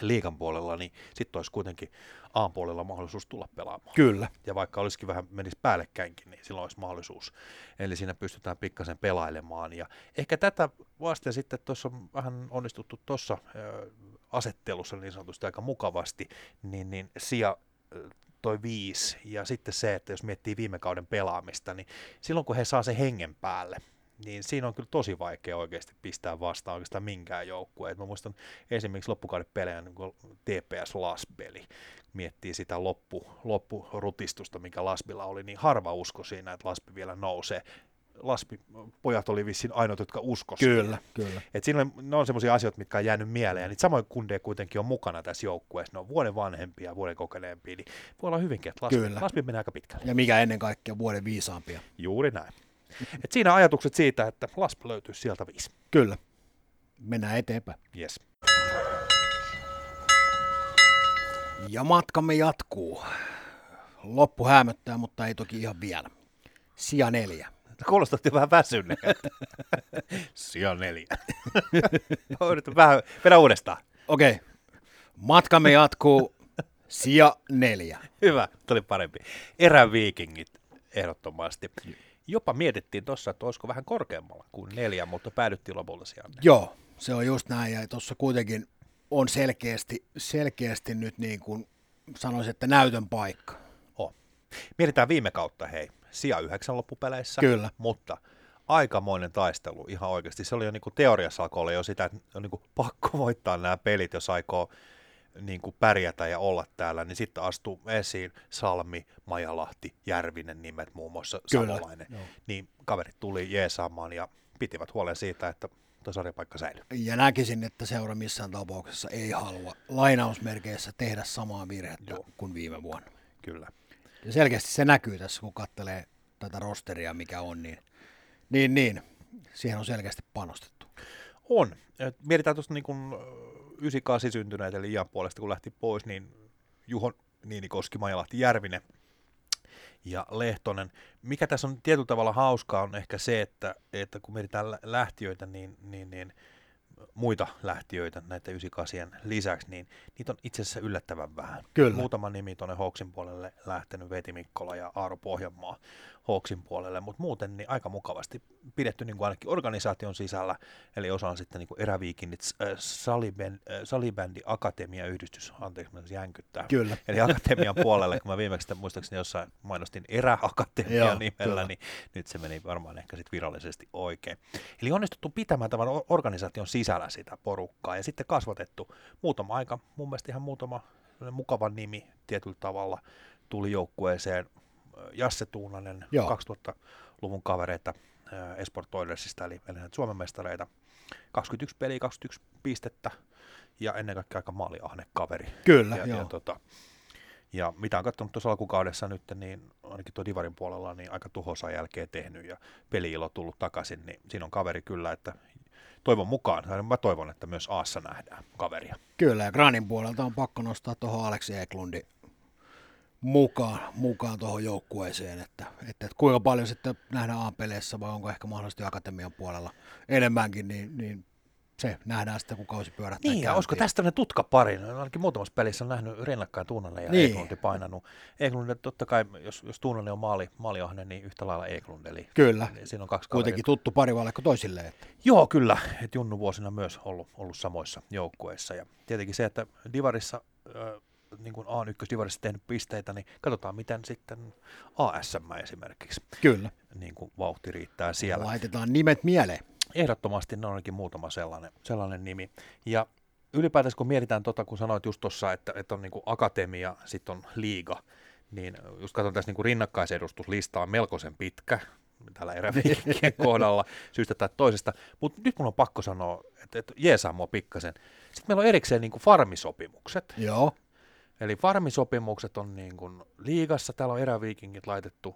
liikan puolella, niin sitten olisi kuitenkin A-puolella mahdollisuus tulla pelaamaan. kyllä. Ja vaikka olisikin vähän menisi päällekkäinkin, niin silloin olisi mahdollisuus. Eli siinä pystytään pikkasen pelailemaan. Ja ehkä tätä vasten sitten tuossa on vähän onnistuttu tuossa asettelussa niin sanotusti aika mukavasti, niin, niin sija toi viisi. Ja sitten se, että jos miettii viime kauden pelaamista, niin silloin kun he saa sen hengen päälle, niin siinä on kyllä tosi vaikea oikeasti pistää vastaan oikeastaan minkään joukkueen. Mä muistan esimerkiksi loppukauden pelejä, niin TPS Las-peli, miettii sitä loppu, loppurutistusta, mikä Lasbilla oli, niin harva usko siinä, että Laspi vielä nousee. Laspi, pojat oli vissiin ainoat, jotka uskoivat Kyllä, kyllä. et siinä on, ne on semmoisia asioita, mitkä on jäänyt mieleen, ja niitä samoin kundeja kuitenkin on mukana tässä joukkueessa. Ne on vuoden vanhempia, vuoden kokeneempia, niin voi olla hyvinkin, että Laspi, Kyllä. Laspi menee aika pitkälle. Ja mikä ennen kaikkea vuoden viisaampia. Juuri näin. Et siinä ajatukset siitä, että Laspi löytyy sieltä viisi. Kyllä. Mennään eteenpäin. Yes. Ja matkamme jatkuu. Loppu hämöttää, mutta ei toki ihan vielä. Sija neljä. Kuulostatte vähän väsyneeltä. Sija neljä. Yritän vähän, vedä uudestaan. Okei. Okay. Matkamme jatkuu. Sija neljä. Hyvä, tuli parempi. Eräviikingit ehdottomasti. Jopa mietittiin tuossa, että olisiko vähän korkeammalla kuin neljä, mutta päädyttiin lopulta sieltä. Joo, se on just näin. Ja tuossa kuitenkin on selkeästi, selkeästi nyt niin kuin sanoisin, että näytön paikka. On. Mietitään viime kautta, hei, sija yhdeksän loppupeleissä, Kyllä. mutta aikamoinen taistelu ihan oikeasti. Se oli jo niin kuin teoriassa alkoi olla jo sitä, että on niin kuin pakko voittaa nämä pelit, jos aikoo niin kuin pärjätä ja olla täällä, niin sitten astuu esiin Salmi, Majalahti, Järvinen nimet muun muassa, Kyllä, Savolainen. joo. Niin kaverit tuli jeesaamaan ja pitivät huolen siitä, että tuo sarjapaikka säilyy. Ja näkisin, että seura missään tapauksessa ei halua lainausmerkeissä tehdä samaa virhettä Joo. kuin viime vuonna. Kyllä. Ja selkeästi se näkyy tässä, kun katselee tätä rosteria, mikä on, niin, niin, niin siihen on selkeästi panostettu. On. Et Mietitään tuosta niin kuin 98 syntyneet, eli Ian puolesta kun lähti pois, niin Juho Niinikoski, Majalahti, Järvinen ja Lehtonen. Mikä tässä on tietyllä tavalla hauskaa on ehkä se, että, että kun mietitään lä- lähtiöitä, niin, niin, niin muita lähtiöitä näitä 98 lisäksi, niin niitä on itse asiassa yllättävän vähän. Kyllä. Muutama nimi tuonne Hawksin puolelle lähtenyt, Veti Mikkola ja Aaro Pohjanmaa Hawksin puolelle, mutta muuten niin aika mukavasti pidetty niin kuin ainakin organisaation sisällä, eli osa on sitten niin kuin eräviikinnit, äh, äh, salibändi akatemia yhdistys, anteeksi mä jänkyttää. Kyllä. Eli akatemian puolelle, kun mä viimeksi muistaakseni jossain mainostin eräakatemia Joo, nimellä, kyllä. niin nyt se meni varmaan ehkä sitten virallisesti oikein. Eli onnistuttu pitämään tämän organisaation sisällä sitä porukkaa ja sitten kasvatettu muutama aika, mun mielestä ihan muutama mukava nimi tietyllä tavalla tuli joukkueeseen. Jasse Tuunanen, Joo. 2000-luvun kavereita äh, Esport Oilersista, eli, eli Suomen mestareita. 21 peliä, 21 pistettä ja ennen kaikkea aika maaliahne kaveri. Kyllä, ja, joo. ja, tota, ja mitä on katsonut tuossa alkukaudessa nyt, niin ainakin tuo Divarin puolella niin aika tuhosa jälkeen tehnyt ja peli-ilo tullut takaisin, niin siinä on kaveri kyllä, että toivon mukaan, mä toivon, että myös Aassa nähdään kaveria. Kyllä, ja Granin puolelta on pakko nostaa tuohon Aleksi Eklundi mukaan, mukaan tuohon joukkueeseen, että, että, että kuinka paljon sitten nähdään A-peleissä vai onko ehkä mahdollisesti akatemian puolella enemmänkin, niin, niin se nähdään sitten, kun kausi pyörähtää Niin, ja olisiko tästä tämmöinen tutka pari? Ainakin muutamassa pelissä on nähnyt rinnakkain Tuunanen ja Niin. niin. Eklund painanut. Eklund, totta kai, jos, jos Tuunanen on maali, maaliahne, niin yhtä lailla Eklund. Eli Kyllä, eli siinä on kaksi kuitenkin kaveria. tuttu pari vaikka toisilleen. Että. Joo, kyllä. Et Junnu vuosina myös ollut, ollut samoissa joukkueissa. Ja tietenkin se, että Divarissa, äh, niin kuin A1 Divarissa tehnyt pisteitä, niin katsotaan miten sitten ASM esimerkiksi Kyllä, niin kuin vauhti riittää siellä. laitetaan nimet mieleen. Ehdottomasti ne on ainakin muutama sellainen, sellainen nimi. Ja ylipäätänsä kun mietitään tota, kun sanoit just tuossa, että, että on niin kuin akatemia, sitten on liiga, niin just katson tässä niin kuin rinnakkaisedustuslistaa on melkoisen pitkä. täällä eräviikkien kohdalla syystä tai toisesta. Mutta nyt mun on pakko sanoa, että, että jeesaa mua pikkasen. Sitten meillä on erikseen niin kuin farmisopimukset. Joo. Eli farmisopimukset on niin kuin liigassa, täällä on eräviikingit laitettu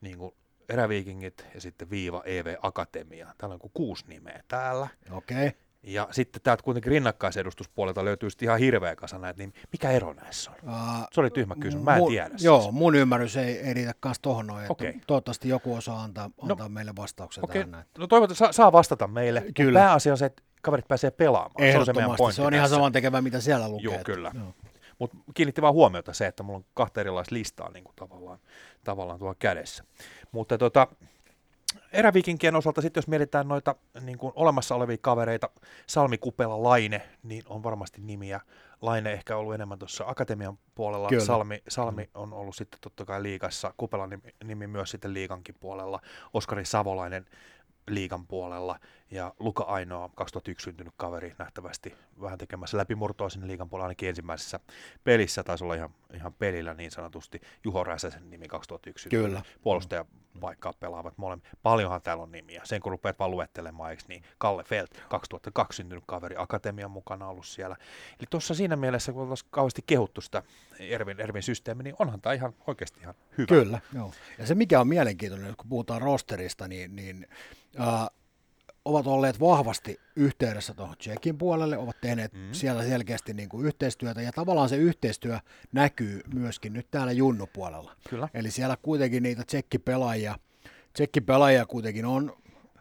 niin kuin eräviikingit ja sitten viiva EV Akatemia. Täällä on kuin kuusi nimeä täällä. Okei. Okay. Ja sitten täältä kuitenkin rinnakkaisedustuspuolelta löytyy sitten ihan hirveä kasa näitä, niin mikä ero näissä on? Uh, Se oli tyhmä kysymys, mä en mun, tiedä. siis. Joo, mun ymmärrys ei, ei riitä kanssa tohon noin. Okay. Toivottavasti joku osaa antaa, antaa no, meille vastauksen Okei, tähän näin. no toivotaan, saa, saa vastata meille. Kyllä. Pääasia on se, että kaverit pääsee pelaamaan. Se on se meidän pointti Se on ihan saman tekevä, mitä siellä lukee. Joo, kyllä. Joo. Mutta kiinnitti vaan huomiota se, että mulla on kahta erilaista listaa niin kuin tavallaan, tavallaan tuolla kädessä. Mutta tota, erävikinkien osalta sitten, jos mietitään noita niin kuin olemassa olevia kavereita, Salmi Kupela, Laine, niin on varmasti nimiä. Laine ehkä ollut enemmän tuossa akatemian puolella. Kyllä. Salmi, Salmi on ollut sitten totta kai liigassa. Kupelan nimi, nimi myös sitten liigankin puolella. Oskari Savolainen liigan puolella ja Luka Ainoa, 2001 syntynyt kaveri, nähtävästi vähän tekemässä läpimurtoa sinne liigan puolella ainakin ensimmäisessä pelissä, taisi olla ihan, ihan pelillä niin sanotusti, Juho Räsäsen nimi 2001 syntynyt Kyllä. puolustaja paikkaa pelaavat molemmat. Paljonhan täällä on nimiä. Sen kun rupeat vaan luettelemaan, eikö niin? Kalle Felt, 2002 syntynyt kaveri, Akatemian mukana ollut siellä. Eli tuossa siinä mielessä, kun oltaisiin kauheasti kehuttu sitä Ervin, Ervin systeemi, niin onhan tämä ihan oikeasti ihan hyvä. Kyllä, joo. Ja se mikä on mielenkiintoinen, kun puhutaan rosterista, niin, niin äh, ovat olleet vahvasti yhteydessä tuohon Tsekin puolelle, ovat tehneet mm. siellä selkeästi niin kuin yhteistyötä, ja tavallaan se yhteistyö näkyy myöskin nyt täällä Junnu-puolella. Kyllä. Eli siellä kuitenkin niitä tsekkipelaajia, tsekkipelaajia kuitenkin on,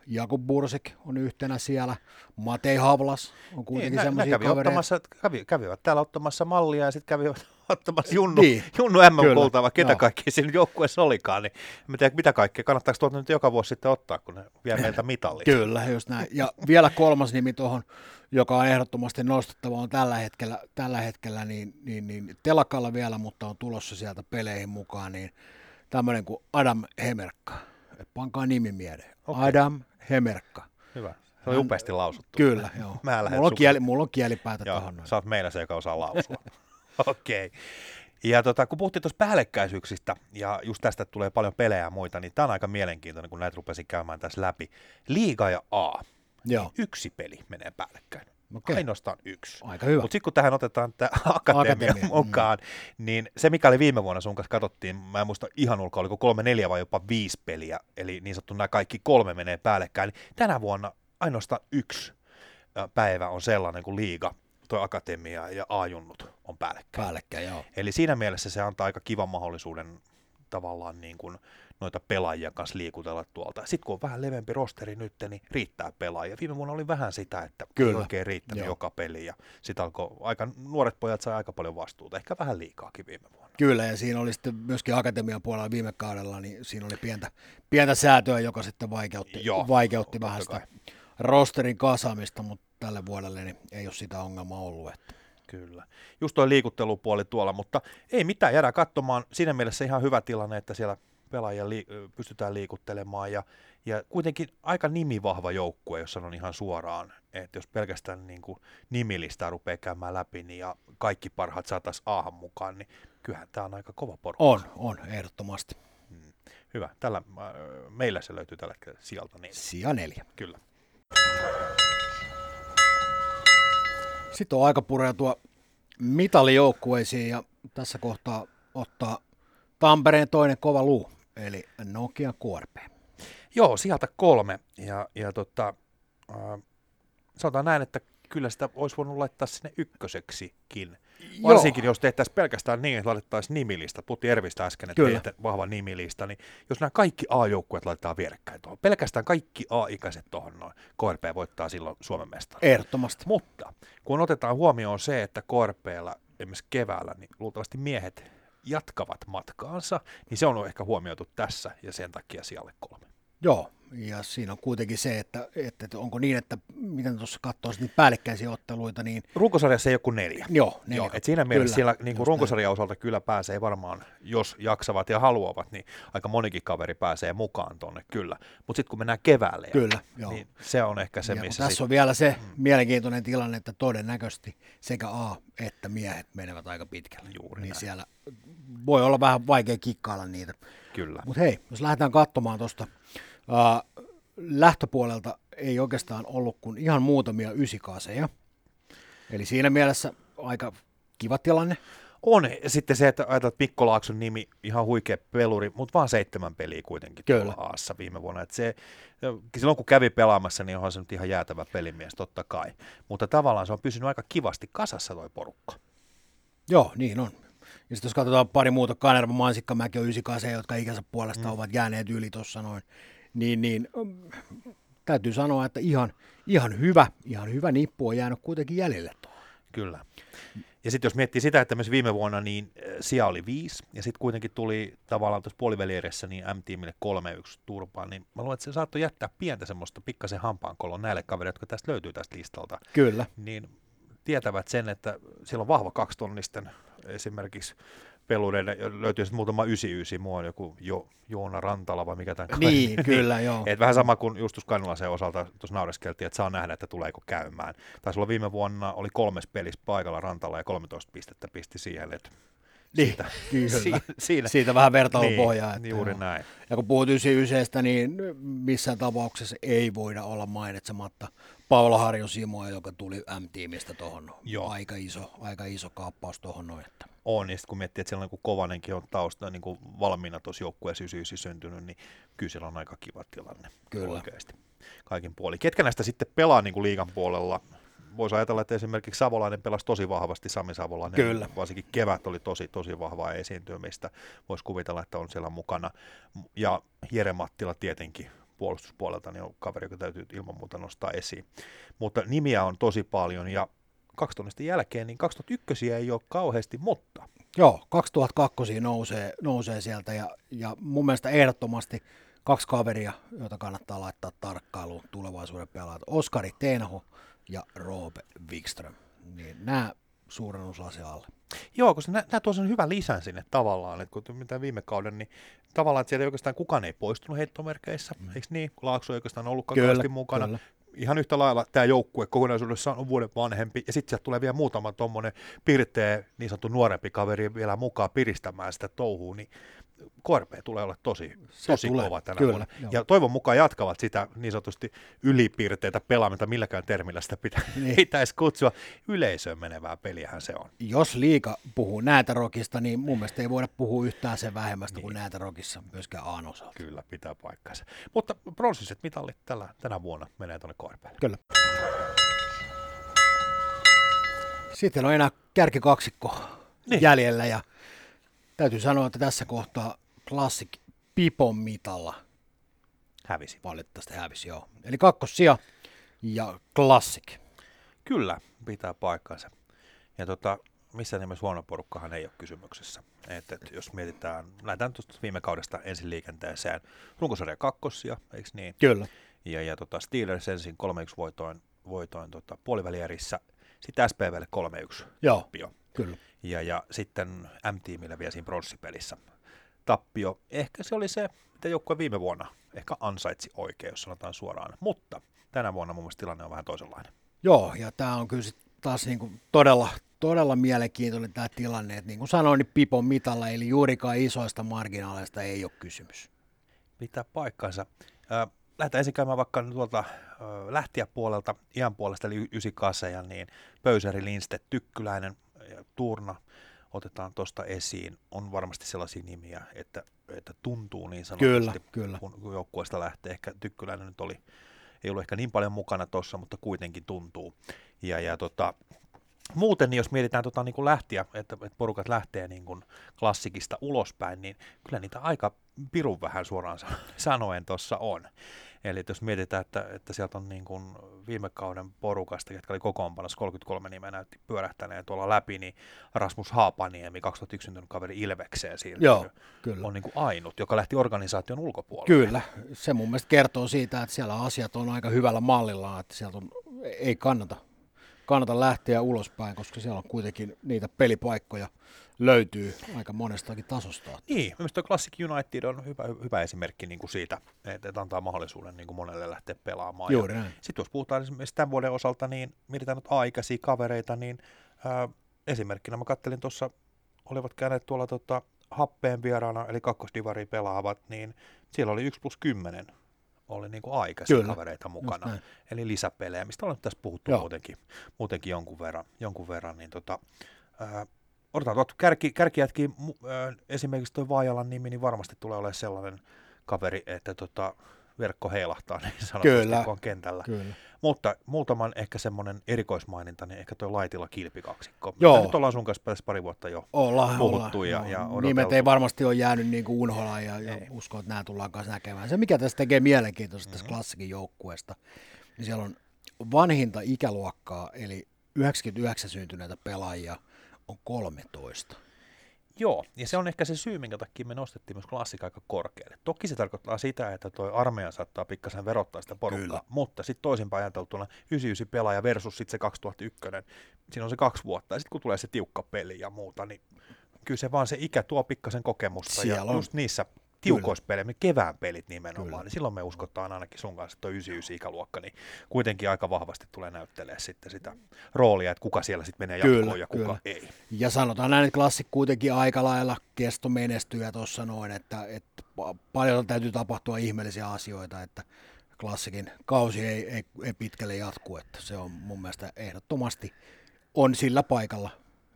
Jakub Bursik on yhtenä siellä, Matei Havlas on kuitenkin Niin, semmoisia kävi kavereita. ottamassa, kävi, kävivät täällä ottamassa mallia ja sitten kävivät ottamassa Junnu, Niin. Junnu MM-kultaa, Kyllä, vai ketä joo. kaikki siinä joukkueessa olikaan, niin en tiedä mitä kaikkea, kannattaako tuolta nyt joka vuosi sitten ottaa, kun ne vie meiltä mitallit. Kyllä, just näin. Ja vielä kolmas nimi tuohon, joka on ehdottomasti nostettava, on tällä hetkellä, tällä hetkellä niin, niin, niin telakalla vielä, mutta on tulossa sieltä peleihin mukaan, niin tämmöinen kuin Adam Hemerkka. Pankaa nimi mieleen. Okei. Adam Hemerkka. Hyvä. Se oli upeasti lausuttu. Kyllä, joo. Mä lähden mulla, on kieli, mulla on kielipäätä Joo, tuohon. sä oot meillä se, joka osaa lausua. Okei. Okay. Ja tota, kun puhuttiin tuossa päällekkäisyyksistä ja just tästä tulee paljon pelejä ja muita, niin tämä on aika mielenkiintoinen, kun näitä rupesin käymään tässä läpi. Liiga ja A. Joo, Yksi peli menee päällekkäin. Okei. Ainoastaan yksi. aika hyvä. Mutta sitten kun tähän otetaan tämä akatemia, Akatemia, mm. mukaan, niin se mikä oli viime vuonna sun kanssa katsottiin, mä en muista ihan ulkoa, oliko kolme, neljä vai jopa viisi peliä, eli niin sanottu nämä kaikki kolme menee päällekkäin, niin tänä vuonna ainoastaan yksi päivä on sellainen kuin liiga, toi akatemia ja A-junnut on päällekkäin. Päällekkäin, joo. Eli siinä mielessä se antaa aika kivan mahdollisuuden tavallaan niin kuin noita pelaajia kanssa liikutella tuolta. Sitten kun on vähän leveämpi rosteri nyt, niin riittää pelaajia. Viime vuonna oli vähän sitä, että Kyllä. ei oikein riittänyt Joo. joka peli. Ja sitten alkoi, aika, nuoret pojat sai aika paljon vastuuta, ehkä vähän liikaakin viime vuonna. Kyllä, ja siinä oli sitten myöskin Akatemian puolella viime kaudella, niin siinä oli pientä, pientä säätöä, joka sitten vaikeutti, Joo, vaikeutti vähän sitä rosterin kasaamista, mutta tälle vuodelle niin ei ole sitä ongelmaa ollut. Että. Kyllä. Just tuo liikuttelupuoli tuolla, mutta ei mitään, jäädään katsomaan. Siinä mielessä ihan hyvä tilanne, että siellä pelaajia li- pystytään liikuttelemaan ja, ja kuitenkin aika nimivahva joukkue, jos sanon ihan suoraan, että jos pelkästään niin kuin nimilistä rupeaa käymään läpi niin ja kaikki parhaat saataisiin Aahan mukaan, niin kyllähän tämä on aika kova porukka. On, on, ehdottomasti. Hyvä. Tällä, äh, meillä se löytyy tällä hetkellä sieltä, niin Sija neljä. kyllä. Sitten on aika pureutua mitalijoukkueisiin ja tässä kohtaa ottaa Tampereen toinen kova luu, eli Nokia KRP. Joo, sieltä kolme. Ja, ja tota, äh, sanotaan näin, että kyllä sitä olisi voinut laittaa sinne ykköseksikin. Varsinkin jos tehtäisiin pelkästään niin, että laitettaisiin nimilista. Puhuttiin Ervistä äsken, että Kyllä. teette vahva nimilista, niin jos nämä kaikki A-joukkueet laitetaan vierekkäin tuohon, pelkästään kaikki A-ikäiset tuohon noin, KRP voittaa silloin Suomen mestari. Ehdottomasti. Mutta kun otetaan huomioon se, että KRPllä esimerkiksi keväällä, niin luultavasti miehet jatkavat matkaansa, niin se on ehkä huomioitu tässä ja sen takia siellä kolme. Joo, ja siinä on kuitenkin se, että, että että onko niin, että miten tuossa katsoo niitä päällekkäisiä otteluita, niin Runkosarjassa ei ole kuin neljä. joo, neljä. Joo, et siinä mielessä Kyllä, siellä niin kuin runkosarjan osalta kyllä pääsee varmaan, jos jaksavat ja haluavat, niin aika monikin kaveri pääsee mukaan tonne kyllä. Mutta sitten kun mennään keväälle, Kyllä, joo. niin se on ehkä se, ja missä tässä sit, on vielä se mielenkiintoinen tilanne, että todennäköisesti sekä A että miehet menevät aika pitkälle. Juuri niin näin. siellä voi olla vähän vaikea kikkailla niitä. kyllä. Mutta hei, jos lähdetään katsomaan tuosta Uh, lähtöpuolelta ei oikeastaan ollut kuin ihan muutamia ysikaseja. Eli siinä mielessä aika kiva tilanne. On. Ja sitten se, että ajatellaan, että Mikko Laakson nimi, ihan huikea peluri, mutta vaan seitsemän peliä kuitenkin Kyllä. tuolla Aassa viime vuonna. Että se, silloin kun kävi pelaamassa, niin onhan se nyt ihan jäätävä pelimies, totta kai. Mutta tavallaan se on pysynyt aika kivasti kasassa toi porukka. Joo, niin on. Ja sitten jos katsotaan pari muuta, Kanerva, Mansikkamäki on 98, jotka ikänsä puolesta mm. ovat jääneet yli tuossa noin, niin, niin mm, täytyy sanoa, että ihan, ihan hyvä, ihan hyvä nippu on jäänyt kuitenkin jäljelle tuohon. Kyllä. Ja sitten jos miettii sitä, että myös viime vuonna niin äh, sija oli viisi, ja sitten kuitenkin tuli tavallaan tuossa puolivälieressä niin M-tiimille 3-1 turpaan, niin mä luulen, että se saattoi jättää pientä semmoista pikkasen hampaankolon näille kavereille, jotka tästä löytyy tästä listalta. Kyllä. Niin tietävät sen, että siellä on vahva kaksitonnisten esimerkiksi pelureiden, löytyy sitten muutama 99, mua on joku jo, Joona Rantala vai mikä tämän Niin, kyllä, joo. Et vähän sama kuin Justus Kannulasen osalta tuossa naureskeltiin, että saa nähdä, että tuleeko käymään. Taisi olla viime vuonna, oli kolmes pelissä paikalla Rantalla ja 13 pistettä pisti siihen, että Niin, siitä, kyllä. siinä. Siitä vähän vertailupohjaa. Niin, että juuri joo. näin. Ja kun puhut 99, niin missään tapauksessa ei voida olla mainitsematta Paula Harjo Simoa, joka tuli M-tiimistä tuohon. Aika iso, aika iso kaappaus tuohon noin. Että. On, ja sitten kun miettii, että siellä on niin Kovanenkin on tausta niin kuin valmiina tuossa joukkueessa 99 syntynyt, niin kyllä siellä on aika kiva tilanne Kyllä. oikeasti kaikin puolin. Ketkä näistä sitten pelaa niin kuin liigan puolella? Voisi ajatella, että esimerkiksi Savolainen pelasi tosi vahvasti, Sami Savolainen. Kyllä. Varsinkin kevät oli tosi, tosi vahvaa esiintymistä. Voisi kuvitella, että on siellä mukana. Ja Jere Mattila tietenkin puolustuspuolelta niin on kaveri, joka täytyy ilman muuta nostaa esiin. Mutta nimiä on tosi paljon ja 2000 jälkeen, niin 2001 ei ole kauheasti, mutta Joo, 2002 nousee, nousee sieltä ja, ja mun mielestä ehdottomasti kaksi kaveria, joita kannattaa laittaa tarkkailuun tulevaisuuden pelaajat. Oskari Tenho ja Roope Wikström. Niin nämä suuren osa alle. Joo, koska nämä tuo sen hyvän lisän sinne tavallaan, että kun mitä viime kauden, niin tavallaan, että siellä ei oikeastaan kukaan ei poistunut heittomerkeissä, mm. eikö niin? Laakso ei oikeastaan ollutkaan Kyllä, mukana. kyllä. Ihan yhtä lailla tämä joukkue kokonaisuudessaan on vuoden vanhempi, ja sitten sieltä tulee vielä muutama tuommoinen pirteä, niin sanottu nuorempi kaveri vielä mukaan piristämään sitä touhua, niin KRP tulee olla tosi, Se tosi tulee, kova tänä kyllä, vuonna. joo. Ja toivon mukaan jatkavat sitä niin sanotusti ylipiirteitä pelaamista, milläkään termillä sitä pitä, Niin. pitäisi kutsua. Yleisöön menevää peliähän se on. Jos liika puhuu näätärokista, niin mun mielestä ei voida puhua yhtään sen vähemmästä niin. kuin näätärokissa myöskään Aan osalta. Kyllä, pitää paikkansa. Mutta pronssiset mitallit tällä, tänä vuonna menee tuonne KRPlle. Kyllä. Sitten on enää kärkikaksikko Niin. niin. jäljellä ja täytyy sanoa, että tässä kohtaa Classic Pipon mitalla Hävisi. valitettavasti hävisi, joo. Eli kakkosia ja Classic. Kyllä, pitää paikkansa. Ja tota, missään nimessä huono porukkahan ei ole kysymyksessä. Et, et, jos mietitään, lähdetään tuosta viime kaudesta ensin liikenteeseen. Runkosarja kakkosia, eikö niin? Kyllä. Ja, ja tota Steelers ensin 3-1 voitoin, voitoin tota, puolivälierissä, sitten SPVlle 3-1 Joo, tappio. Kyllä. Ja, ja sitten M-tiimille vielä siinä pronssipelissä tappio. Ehkä se oli se, mitä joukkue viime vuonna ehkä ansaitsi oikein, jos sanotaan suoraan. Mutta tänä vuonna mun mielestä tilanne on vähän toisenlainen. Joo, ja tämä on kyllä sit taas niinku todella, todella mielenkiintoinen tämä tilanne, että niin kuin sanoin, niin Pipon mitalla, eli juurikaan isoista marginaaleista ei ole kysymys. pitää paikkansa. Ö, Lähdetään ensin käymään vaikka tuolta lähtiä puolelta, iän puolesta, eli 98, niin Pöysäri, Lindstedt, Tykkyläinen ja Turna otetaan tuosta esiin. On varmasti sellaisia nimiä, että, että tuntuu niin sanotusti, Kyllä, kyllä. kun, joukkueesta lähtee. Ehkä Tykkyläinen nyt oli, ei ollut ehkä niin paljon mukana tuossa, mutta kuitenkin tuntuu. Ja, ja tota, muuten, niin jos mietitään tota, niin kuin lähtiä, että, että porukat lähtee niin kuin klassikista ulospäin, niin kyllä niitä aika pirun vähän suoraan san- sanoen tuossa on. Eli että jos mietitään, että, että sieltä on niin kuin viime kauden porukasta, jotka oli kokoonpanossa 33 nimeä näytti pyörähtäneen tuolla läpi, niin Rasmus Haapaniemi, 2001 syntynyt kaveri Ilvekseen siirtynyt, Joo, kyllä. on niin kuin ainut, joka lähti organisaation ulkopuolelle. Kyllä, se mun mielestä kertoo siitä, että siellä asiat on aika hyvällä mallilla, että sieltä on, ei kannata, kannata lähteä ulospäin, koska siellä on kuitenkin niitä pelipaikkoja löytyy aika monestakin tasosta. Niin, minusta Classic United on hyvä, hyvä esimerkki niin kuin siitä, että, että antaa mahdollisuuden niin kuin monelle lähteä pelaamaan. Juuri näin. Sitten jos puhutaan esimerkiksi tämän vuoden osalta, niin mietitään nyt aikaisia kavereita, niin ää, esimerkkinä mä kattelin tuossa, olivat käyneet tuolla tota, happeen vieraana, eli kakkosdivari pelaavat, niin siellä oli 1 plus 10 oli niin kuin aikaisia Kyllä, kavereita mukana, eli lisäpelejä, mistä ollaan tässä puhuttu Joo. muutenkin, muutenkin jonkun verran, jonkun verran niin tota, ää, odotetaan tuot kärki, kärkijätkin, esimerkiksi tuo Vaajalan nimi, niin varmasti tulee olemaan sellainen kaveri, että tota, verkko heilahtaa niin sanotusti, Kyllä. kun on kentällä. Kyllä. Mutta muutaman ehkä semmoinen erikoismaininta, niin ehkä tuo Laitila kilpikaksikko. Joo. Mitä Nyt ollaan sun kanssa pari vuotta jo. Ollaan, puhuttu ollaan. ja- joo. ja odoteltu. Nimet ei varmasti ole jäänyt niin kuin unholaan ja, ja Ei. uskon, että nämä tullaan kanssa näkemään. Se, mikä tässä tekee mielenkiintoista Mm-hmm. tässä klassikin joukkueesta, niin siellä on vanhinta ikäluokkaa, eli 99 syntyneitä pelaajia on 13. Joo, ja se on ehkä se syy, minkä takia me nostettiin myös klassika aika korkealle. Toki se tarkoittaa sitä, että tuo armeija saattaa pikkasen verottaa sitä porukkaa, Kyllä. mutta sitten toisinpäin ajateltuna 99 pelaaja versus sitten se 2001, siinä on se kaksi vuotta, ja sitten kun tulee se tiukka peli ja muuta, niin kyllä se vaan se ikä tuo pikkasen kokemusta, Siellä ja on. just niissä tiukoissa peleissä, kevään pelit nimenomaan, Kyllä. niin silloin me uskotaan ainakin sun kanssa, että tuo 99 ikäluokka, niin kuitenkin aika vahvasti tulee näyttelee sitten sitä roolia, että kuka siellä sitten menee Kyllä, jatkoon ja kuka kyllä. ei. Ja sanotaan näin, että klassik kuitenkin aika lailla kesto menestyjä tuossa noin, että, että pa- paljon täytyy tapahtua ihmeellisiä asioita, että klassikin kausi ei, ei, ei pitkälle jatku, että se on mun mielestä ehdottomasti on sillä paikalla,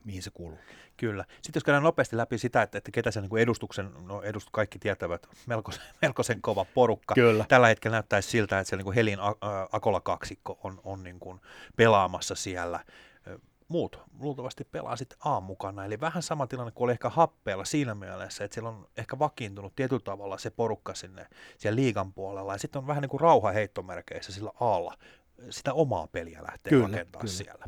mihin se kuuluu. Kyllä. Sitten jos käydään nopeasti läpi sitä, että, että ketä se niin edustuksen, no edust, kaikki tietävät, melkoisen, melkoisen kova porukka. Kyllä. Tällä hetkellä näyttäisi siltä, että siellä niin Helin A- Ä, Akola kaksikko on, on niin kuin pelaamassa siellä. Muut luultavasti pelaa sitten A mukana, eli vähän sama tilanne kuin oli ehkä happeella siinä mielessä, että siellä on ehkä vakiintunut tietyllä tavalla se porukka sinne siellä liigan puolella, ja sitten on vähän niin kuin rauha heittomerkeissä sillä Aalla sitä omaa peliä lähtee Kyllä, rakentaa kyllä. siellä.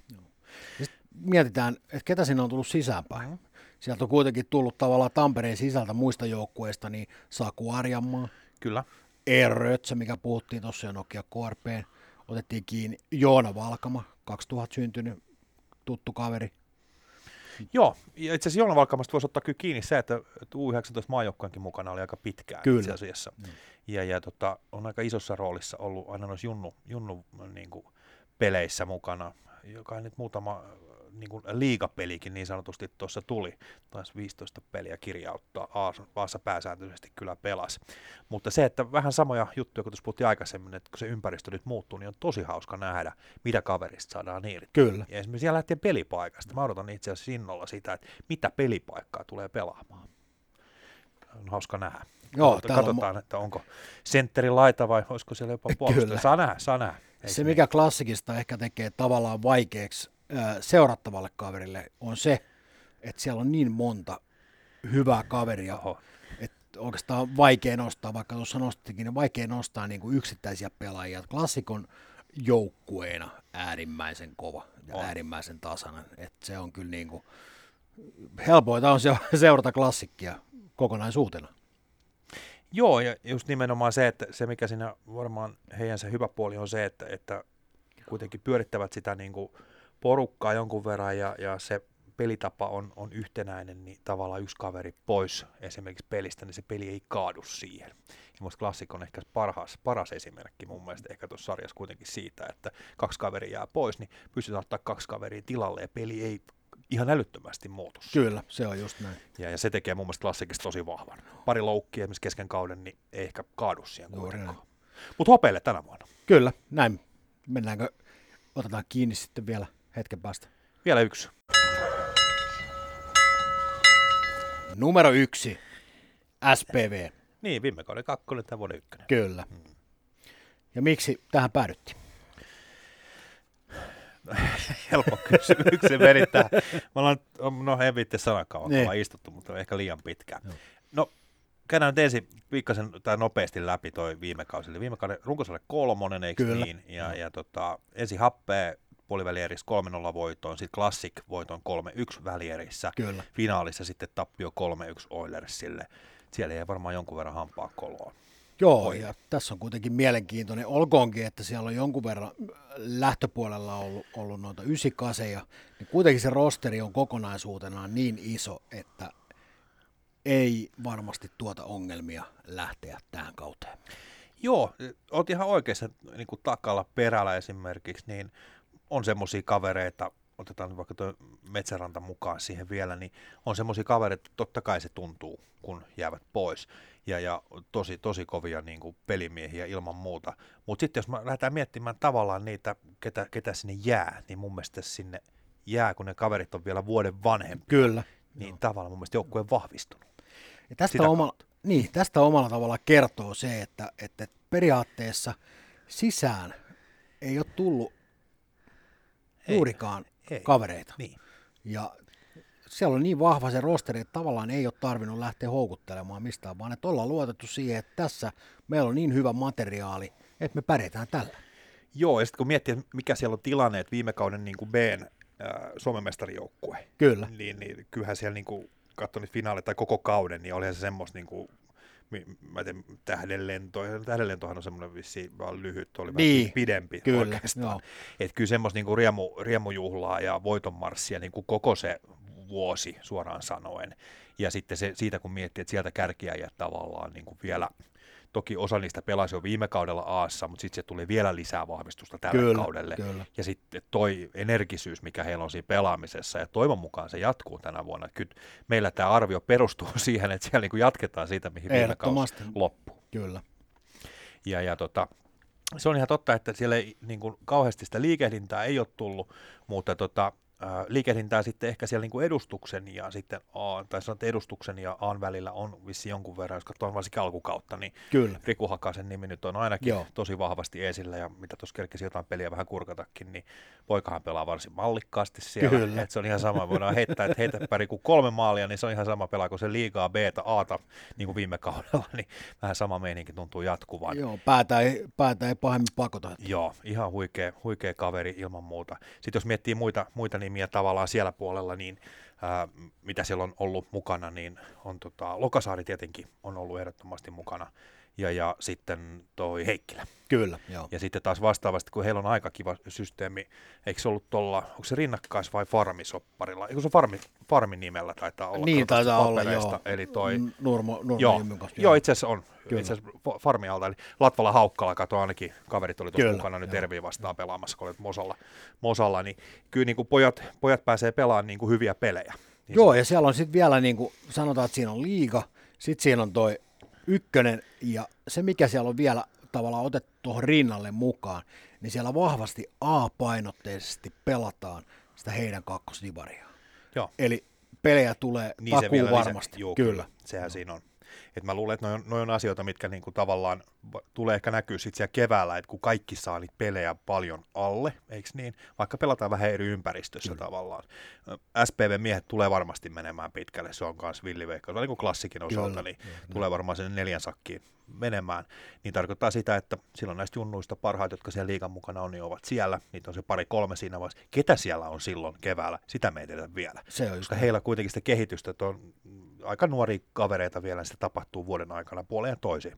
Mietitään, että ketä sinne on tullut sisäänpäin. Mm-hmm. Sieltä on kuitenkin tullut tavallaan Tampereen sisältä muista joukkueista, niin Saku Arjanmaa, Kyllä. Eero Rötsä, mikä puhuttiin tuossa jo Nokia KRPn, otettiin kiinni Joona Valkama, 2000 syntynyt tuttu kaveri. Joo, ja itse asiassa Joona Valkamasta voisi ottaa kyllä kiinni se, että että U19 maajoukkueenkin mukana oli aika pitkään Kyllä. itse asiassa. Ja, ja tota, on aika isossa roolissa ollut aina noissa junnu, junnu niin kuin, peleissä mukana, joka nyt muutama niin kuin liigapelikin niin sanotusti tuossa tuli. Taisi 15 peliä kirjauttaa, Aas- Vaasa pääsääntöisesti kyllä pelasi. Mutta se, että vähän samoja juttuja, kun tuossa puhuttiin aikaisemmin, että kun se ympäristö nyt muuttuu, niin on tosi hauska nähdä, mitä kaverista saadaan irti. Kyllä. Ja esimerkiksi siellä lähtien pelipaikasta. Mä odotan itse asiassa innolla sitä, että mitä pelipaikkaa tulee pelaamaan. On hauska nähdä. Joo, Katsotaan, on että onko sentteri laita vai olisiko siellä jopa puolustaja. Saa nähdä, saa nähdä. Se, niin? mikä klassikista ehkä tekee tavallaan vaikeaksi seurattavalle kaverille, on se, että siellä on niin monta hyvää kaveria, Oho. että oikeastaan vaikea nostaa, vaikka tuossa nostitkin, niin vaikea nostaa niin kuin yksittäisiä pelaajia. Klassikon joukkueena äärimmäisen kova ja On. äärimmäisen tasainen. että se on kyllä niin kuin, helpoita on se- seurata klassikkia kokonaisuutena. Joo, ja just nimenomaan se, että se mikä siinä varmaan heidän se hyvä puoli on se, että, että kuitenkin pyörittävät sitä niin kuin porukkaa jonkun verran ja, ja se pelitapa on, on yhtenäinen, niin tavallaan yksi kaveri pois esimerkiksi pelistä, niin se peli ei kaadu siihen. Ja musta klassikko on ehkä paras, paras esimerkki mun mielestä ehkä tuossa sarjassa kuitenkin siitä, että kaksi kaveria jää pois, niin pystytään ottaa kaksi kaveria tilalle ja peli ei ihan älyttömästi muutu. Kyllä, se on just näin. Ja, ja se tekee mun mielestä klassikista tosi vahvan. Pari loukkia esimerkiksi kesken kauden, niin ei ehkä kaadu siihen kuitenkaan. Mutta hopeille tänä vuonna. Kyllä, näin. Mennäänkö, otetaan kiinni sitten vielä hetken päästä. Vielä yksi. Numero yksi, SPV, Niin, viime kauden kakkonen, tämä vuoden ykkönen. kyllä. Ja miksi tähän päädyttiin? Helppo kysymyksen verittää. Me ollaan, no en viitte sanakaan, Niin. istuttu, mutta ehkä liian pitkään. No, käydään nyt ensin pikkasen tai nopeasti läpi toi viime kausi. Eli viime kauden runkosarja kolmonen, eikö Kyllä. niin? Ja, ja tota, ensin happea puolivälierissä 3-0 voitoon, sitten Classic voitoon 3-1 välierissä. Kyllä. Finaalissa sitten tappio 3-1 Oilersille. Siellä ei varmaan jonkun verran hampaa koloa. Joo, Oi. ja tässä on kuitenkin mielenkiintoinen. Olkoonkin, että siellä on jonkun verran lähtöpuolella ollut, ollut noita ysikaseja, niin kuitenkin se rosteri on kokonaisuutenaan niin iso, että ei varmasti tuota ongelmia lähteä tähän kauteen. Joo, oot ihan oikeassa niin kuin takalla perällä esimerkiksi, niin on semmoisia kavereita, otetaan vaikka tuo Metsäranta mukaan siihen vielä, niin on semmoisia kavereita, että totta kai se tuntuu, kun jäävät pois. Ja, ja tosi, tosi kovia niin kuin pelimiehiä ilman muuta. Mutta sitten jos mä lähdetään miettimään tavallaan niitä, ketä, ketä sinne jää, niin mun mielestä sinne jää, kun ne kaverit on vielä vuoden vanhempi, Kyllä. niin Joo. tavallaan mun mielestä joukkue on vahvistunut. Ja tästä, omalla, niin, tästä omalla tavalla kertoo se, että, että periaatteessa sisään ei ole tullut ei, juurikaan ei, kavereita. Niin. Ja siellä on niin vahva se rosteri, että tavallaan ei ole tarvinnut lähteä houkuttelemaan mistään, vaan että ollaan luotettu siihen, että tässä meillä on niin hyvä materiaali, että me pärjätään tällä. Joo, ja sitten kun miettii, mikä siellä on tilanne, että viime kauden niin kuin Bn äh, Suomen mestarijoukkue, Kyllä. Niin, niin kyllähän siellä niin kuin, katsoin finaali tai koko kauden, niin olihan se semmoista niin kuin, mä tiedän, tähdenlento, tähdenlentohan on semmoinen vissi vaan lyhyt, oli niin, vähän pidempi kyllä, oikeastaan. Että kyllä semmoista niinku riemu, riemujuhlaa ja voitonmarssia niinku koko se vuosi suoraan sanoen. Ja sitten se, siitä kun miettii, että sieltä kärkiä tavallaan niinku vielä Toki osa niistä pelasi jo viime kaudella Aassa, mutta sitten se tuli vielä lisää vahvistusta tälle kyllä, kaudelle. Kyllä. Ja sitten toi energisyys, mikä heillä on siinä pelaamisessa, ja toivon mukaan se jatkuu tänä vuonna. Kyllä meillä tämä arvio perustuu siihen, että siellä niinku jatketaan siitä, mihin viime kausi loppui. Kyllä. Ja, ja tota, se on ihan totta, että siellä ei, niin kuin, kauheasti sitä liikehdintää ei ole tullut, mutta tota, liikehdintää sitten ehkä siellä niin kuin edustuksen ja sitten A, tai sanotaan, edustuksen ja Aan välillä on vissi jonkun verran, jos katsotaan varsinkin alkukautta, niin Kyllä. Riku Hakasen nimi nyt on ainakin Joo. tosi vahvasti esillä ja mitä tuossa kerkesi jotain peliä vähän kurkatakin, niin poikahan pelaa varsin mallikkaasti siellä. Kyllä. Et se on ihan sama, voidaan heittää, että heitäpä Riku kolme maalia, niin se on ihan sama pelaa kuin se liigaa b Aata niin kuin viime kaudella, niin vähän sama meininki tuntuu jatkuvan. Joo, päätä ei, päätä ei pahemmin pakota. Joo, ihan huikea, huikea kaveri ilman muuta. Sitten jos miettii muita, muita niin nimiä tavallaan siellä puolella, niin ää, mitä siellä on ollut mukana, niin on tota, Lokasaari tietenkin on ollut ehdottomasti mukana ja, ja sitten toi Heikkilä. Kyllä, joo. Ja sitten taas vastaavasti, kun heillä on aika kiva systeemi, eikö se ollut tuolla, onko se rinnakkais- vai farmisopparilla? Eikö se farmi, farmin nimellä taitaa olla? Niin taitaa olla, joo. Eli toi... Nurmo, Nurmo joo, joo. joo, itse asiassa on. Kyllä. Itse asiassa farmi alta, eli Latvala Haukkala, kato ainakin kaverit oli tuossa mukana nyt Erviin vastaan pelaamassa, kun olet Mosalla, Mosalla niin kyllä niin kuin pojat, pojat pääsee pelaamaan niin kuin hyviä pelejä. Niin joo, se... ja siellä on sitten vielä, niin kuin sanotaan, että siinä on liiga, sitten siinä on toi ykkönen, ja se mikä siellä on vielä tavallaan otettu tuohon rinnalle mukaan, niin siellä vahvasti A-painotteisesti pelataan sitä heidän kakkosdivaria. Joo. Eli pelejä tulee niin takuu varmasti. Juu, kyllä. kyllä. Sehän no. siinä on. Et mä luulen, että noin on, noi on asioita, mitkä niinku tavallaan tulee ehkä näkyä sitten siellä keväällä, että kun kaikki saa niitä pelejä paljon alle, eikö niin? Vaikka pelataan vähän eri ympäristössä Kyllä. tavallaan. SPV-miehet tulee varmasti menemään pitkälle, se on myös villiveikka, niin kuin klassikin osalta, Kyllä. niin Kyllä. tulee varmaan sinne neljän sakkiin menemään, niin tarkoittaa sitä, että silloin näistä junnuista parhaat, jotka siellä liikan mukana on, niin ovat siellä. Niitä on se pari kolme siinä vaiheessa. Ketä siellä on silloin keväällä, sitä me ei tiedä vielä. Se on Koska heillä kuitenkin sitä kehitystä, että on aika nuoria kavereita vielä, niin sitä tapahtuu vuoden aikana puoleen toisiin.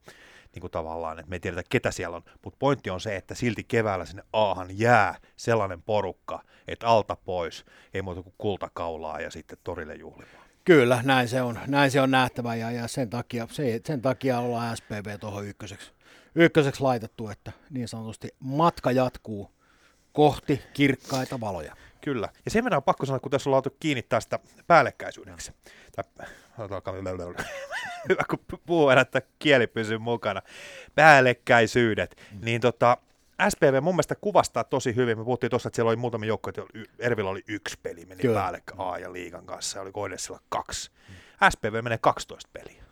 Niin kuin tavallaan, että me ei tiedetä ketä siellä on. Mutta pointti on se, että silti keväällä sinne aahan jää sellainen porukka, että alta pois, ei muuta kuin kultakaulaa ja sitten torille juhlimaan. Kyllä, näin se on, näin se on nähtävä ja, ja sen, takia, se, sen takia ollaan SPV tuohon ykköseksi, ykköseksi laitettu, että niin sanotusti matka jatkuu kohti kirkkaita valoja. Kyllä. Ja sen verran on pakko sanoa, kun tässä ollaan kiinni tästä päällekkäisyydeksi. Tai, hyvä, kun puhuu että kieli pysyy mukana. Päällekkäisyydet. Mm. Niin tota, SPV mun mielestä kuvastaa tosi hyvin. Me puhuttiin tuossa, että siellä oli muutamia joukkoja, Ervillä oli yksi peli, meni Kyllä. päällekkä A ja liigan kanssa, ja oli Koidessilla kaksi. Mm. SPV menee 12 peliä.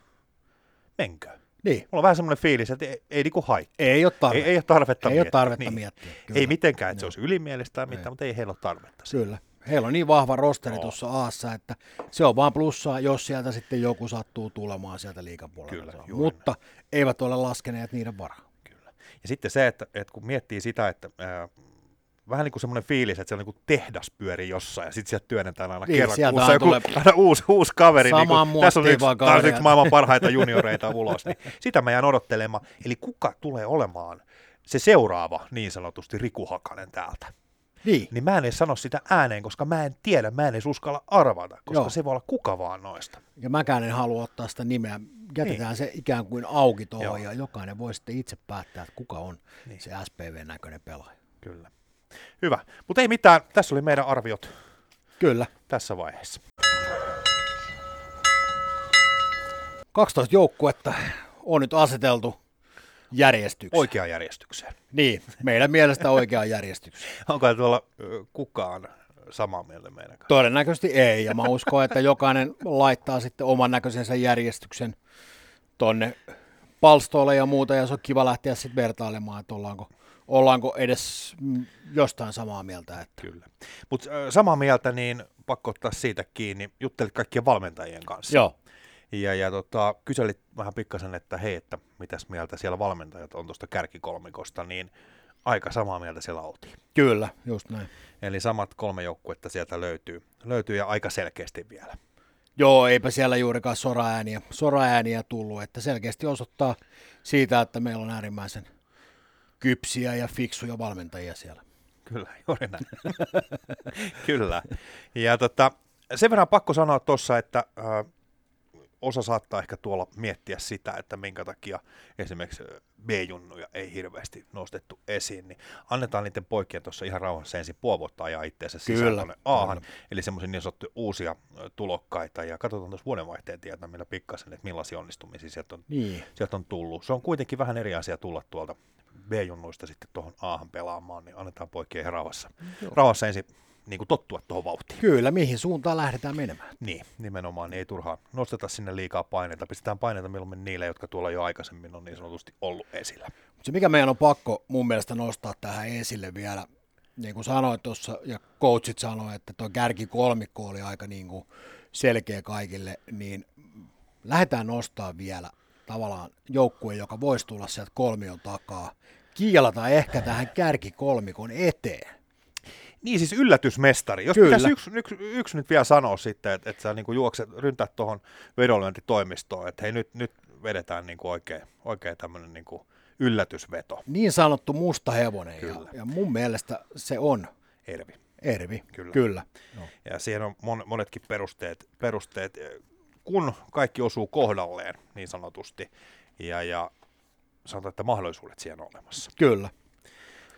Menkö? Niin. Mulla on vähän semmoinen fiilis, että ei, ei niinku haittaa. Ei ole tarvetta. Ei, ei ole tarvetta ei miettiä. Ole tarvetta niin. miettiä. Kyllä. Ei mitenkään, että se olisi ylimielistä tai mitään, ei. mutta ei heillä ole tarvetta. Kyllä. Heillä on niin vahva rosteri oh. tuossa Aassa, että se on vaan plussaa, jos sieltä sitten joku sattuu tulemaan sieltä liikapuolelta. Kyllä, Mutta näin. eivät ole laskeneet niiden varaa. Kyllä. Ja sitten se, että, että kun miettii sitä, että vähän niin kuin semmoinen fiilis, että se on niin kuin tehdas pyöri jossain ja sitten sieltä työnnetään aina niin, kerran kuussa joku, aina uusi, uusi kaveri. Niin kuin, tässä on yksi, taas yksi maailman parhaita junioreita ulos. Niin sitä mä jään odottelemaan. Eli kuka tulee olemaan se seuraava niin sanotusti Riku Hakanen täältä? Niin. niin mä en edes sano sitä ääneen, koska mä en tiedä, mä en edes uskalla arvata, koska Joo. se voi olla kuka vaan noista. Ja mäkään en halua ottaa sitä nimeä. Jätetään niin. se ikään kuin auki tuohon ja jokainen voi sitten itse päättää, että kuka on niin. se SPV-näköinen pelaaja. Kyllä. Hyvä. Mutta ei mitään, tässä oli meidän arviot Kyllä. tässä vaiheessa. 12 joukkuetta on nyt aseteltu järjestykseen. Oikeaan järjestykseen. Niin, meidän mielestä oikeaan järjestykseen. Onko tuolla kukaan samaa mieltä meidän kanssa? Todennäköisesti ei, ja mä uskon, että jokainen laittaa sitten oman näköisensä järjestyksen tonne palstoille ja muuta, ja se on kiva lähteä sitten vertailemaan, että ollaanko, ollaanko edes jostain samaa mieltä. Että. Kyllä. Mutta samaa mieltä, niin pakko ottaa siitä kiinni. Juttelit kaikkien valmentajien kanssa. Joo, Ja, ja tota, kyselit vähän pikkasen, että hei, että mitäs mieltä siellä valmentajat on tuosta kärkikolmikosta, niin aika samaa mieltä siellä oltiin. kyllä, just näin. Eli samat kolme joukkuetta sieltä löytyy, löytyy ja aika selkeästi vielä. Joo, eipä siellä juurikaan soraääniä, soraääniä tullut, että selkeästi osoittaa siitä, että meillä on äärimmäisen kypsiä ja fiksuja valmentajia siellä. Kyllä, juuri näin. Kyllä. Ja tota, sen verran pakko sanoa tuossa, että äh, osa saattaa ehkä tuolla miettiä sitä, että minkä takia esimerkiksi B-junnuja ei hirveästi nostettu esiin, niin annetaan niiden poikien tuossa ihan rauhassa ensin puoli vuotta ajaa itseensä sisään tuonne kyllä. eli semmoisia niin sanottuja uusia tulokkaita, ja katsotaan tuossa vuodenvaihteen tietää meillä pikkasen, että millaisia onnistumisia sieltä on, Niin, sieltä on tullut. Se on kuitenkin vähän eri asia tulla tuolta B-junnuista sitten tuohon Aahan pelaamaan, niin annetaan poikien ihan rauhassa, rauhassa ensin niin kuin tottua tuohon vauhtiin. kyllä, mihin suuntaan lähdetään menemään. Niin, nimenomaan, niin ei turhaan nosteta sinne liikaa paineita. Pistetään paineita mieluummin niille, jotka tuolla jo aikaisemmin on niin sanotusti ollut esillä. Mut se mikä meidän on pakko mun mielestä nostaa tähän esille vielä, niin kuin sanoit tuossa ja coachit sanoi, että tuo kärki kolmikko oli aika niin kuin selkeä kaikille, niin lähdetään nostaa vielä tavallaan joukkue, joka voisi tulla sieltä kolmion takaa, kiilata ehkä tähän kärkikolmikon eteen. Niin siis yllätysmestari. Jos Kyllä. pitäisi yksi, yksi, yksi nyt vielä sanoa sitten, että, että sä niin juokset, ryntäät tuohon vedonlyöntitoimistoon, että hei nyt, nyt vedetään niin kuin oikein, oikein tämmöinen niin kuin yllätysveto. Niin sanottu musta hevonen, ja, Kyllä. ja mun mielestä se on Ervi. Ervi. Kyllä. Kyllä. Joo. Ja siihen on mon, monetkin perusteet, perusteet, kun kaikki osuu kohdalleen niin sanotusti, ja, ja sanotaan, että mahdollisuudet siihen on olemassa. Kyllä.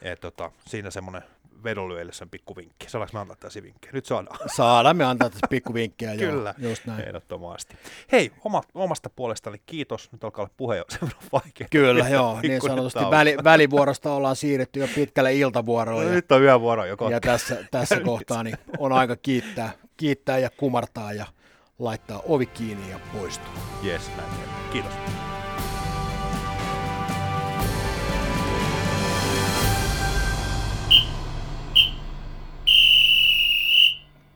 Et, tota, siinä semmoinen vedonlyöjille sen pikku vinkki. Saadaanko me antaa tässä vinkkejä? Nyt saadaan. Saadaan me antaa tässä pikkuvinkkejä. joo, Kyllä, Just näin. ehdottomasti. Hei, oma, omasta puolestani kiitos. Nyt alkaa olla puhe vaikea. Kyllä, joo, niin sanotusti väli, välivuorosta ollaan siirretty jo pitkälle iltavuoroon. Ja, Nyt on yövuoro jo ja kohta. tässä, tässä kohtaa niin on aika kiittää, kiittää ja kumartaa ja laittaa ovi kiinni ja poistua. Yes, näin. Kiitos.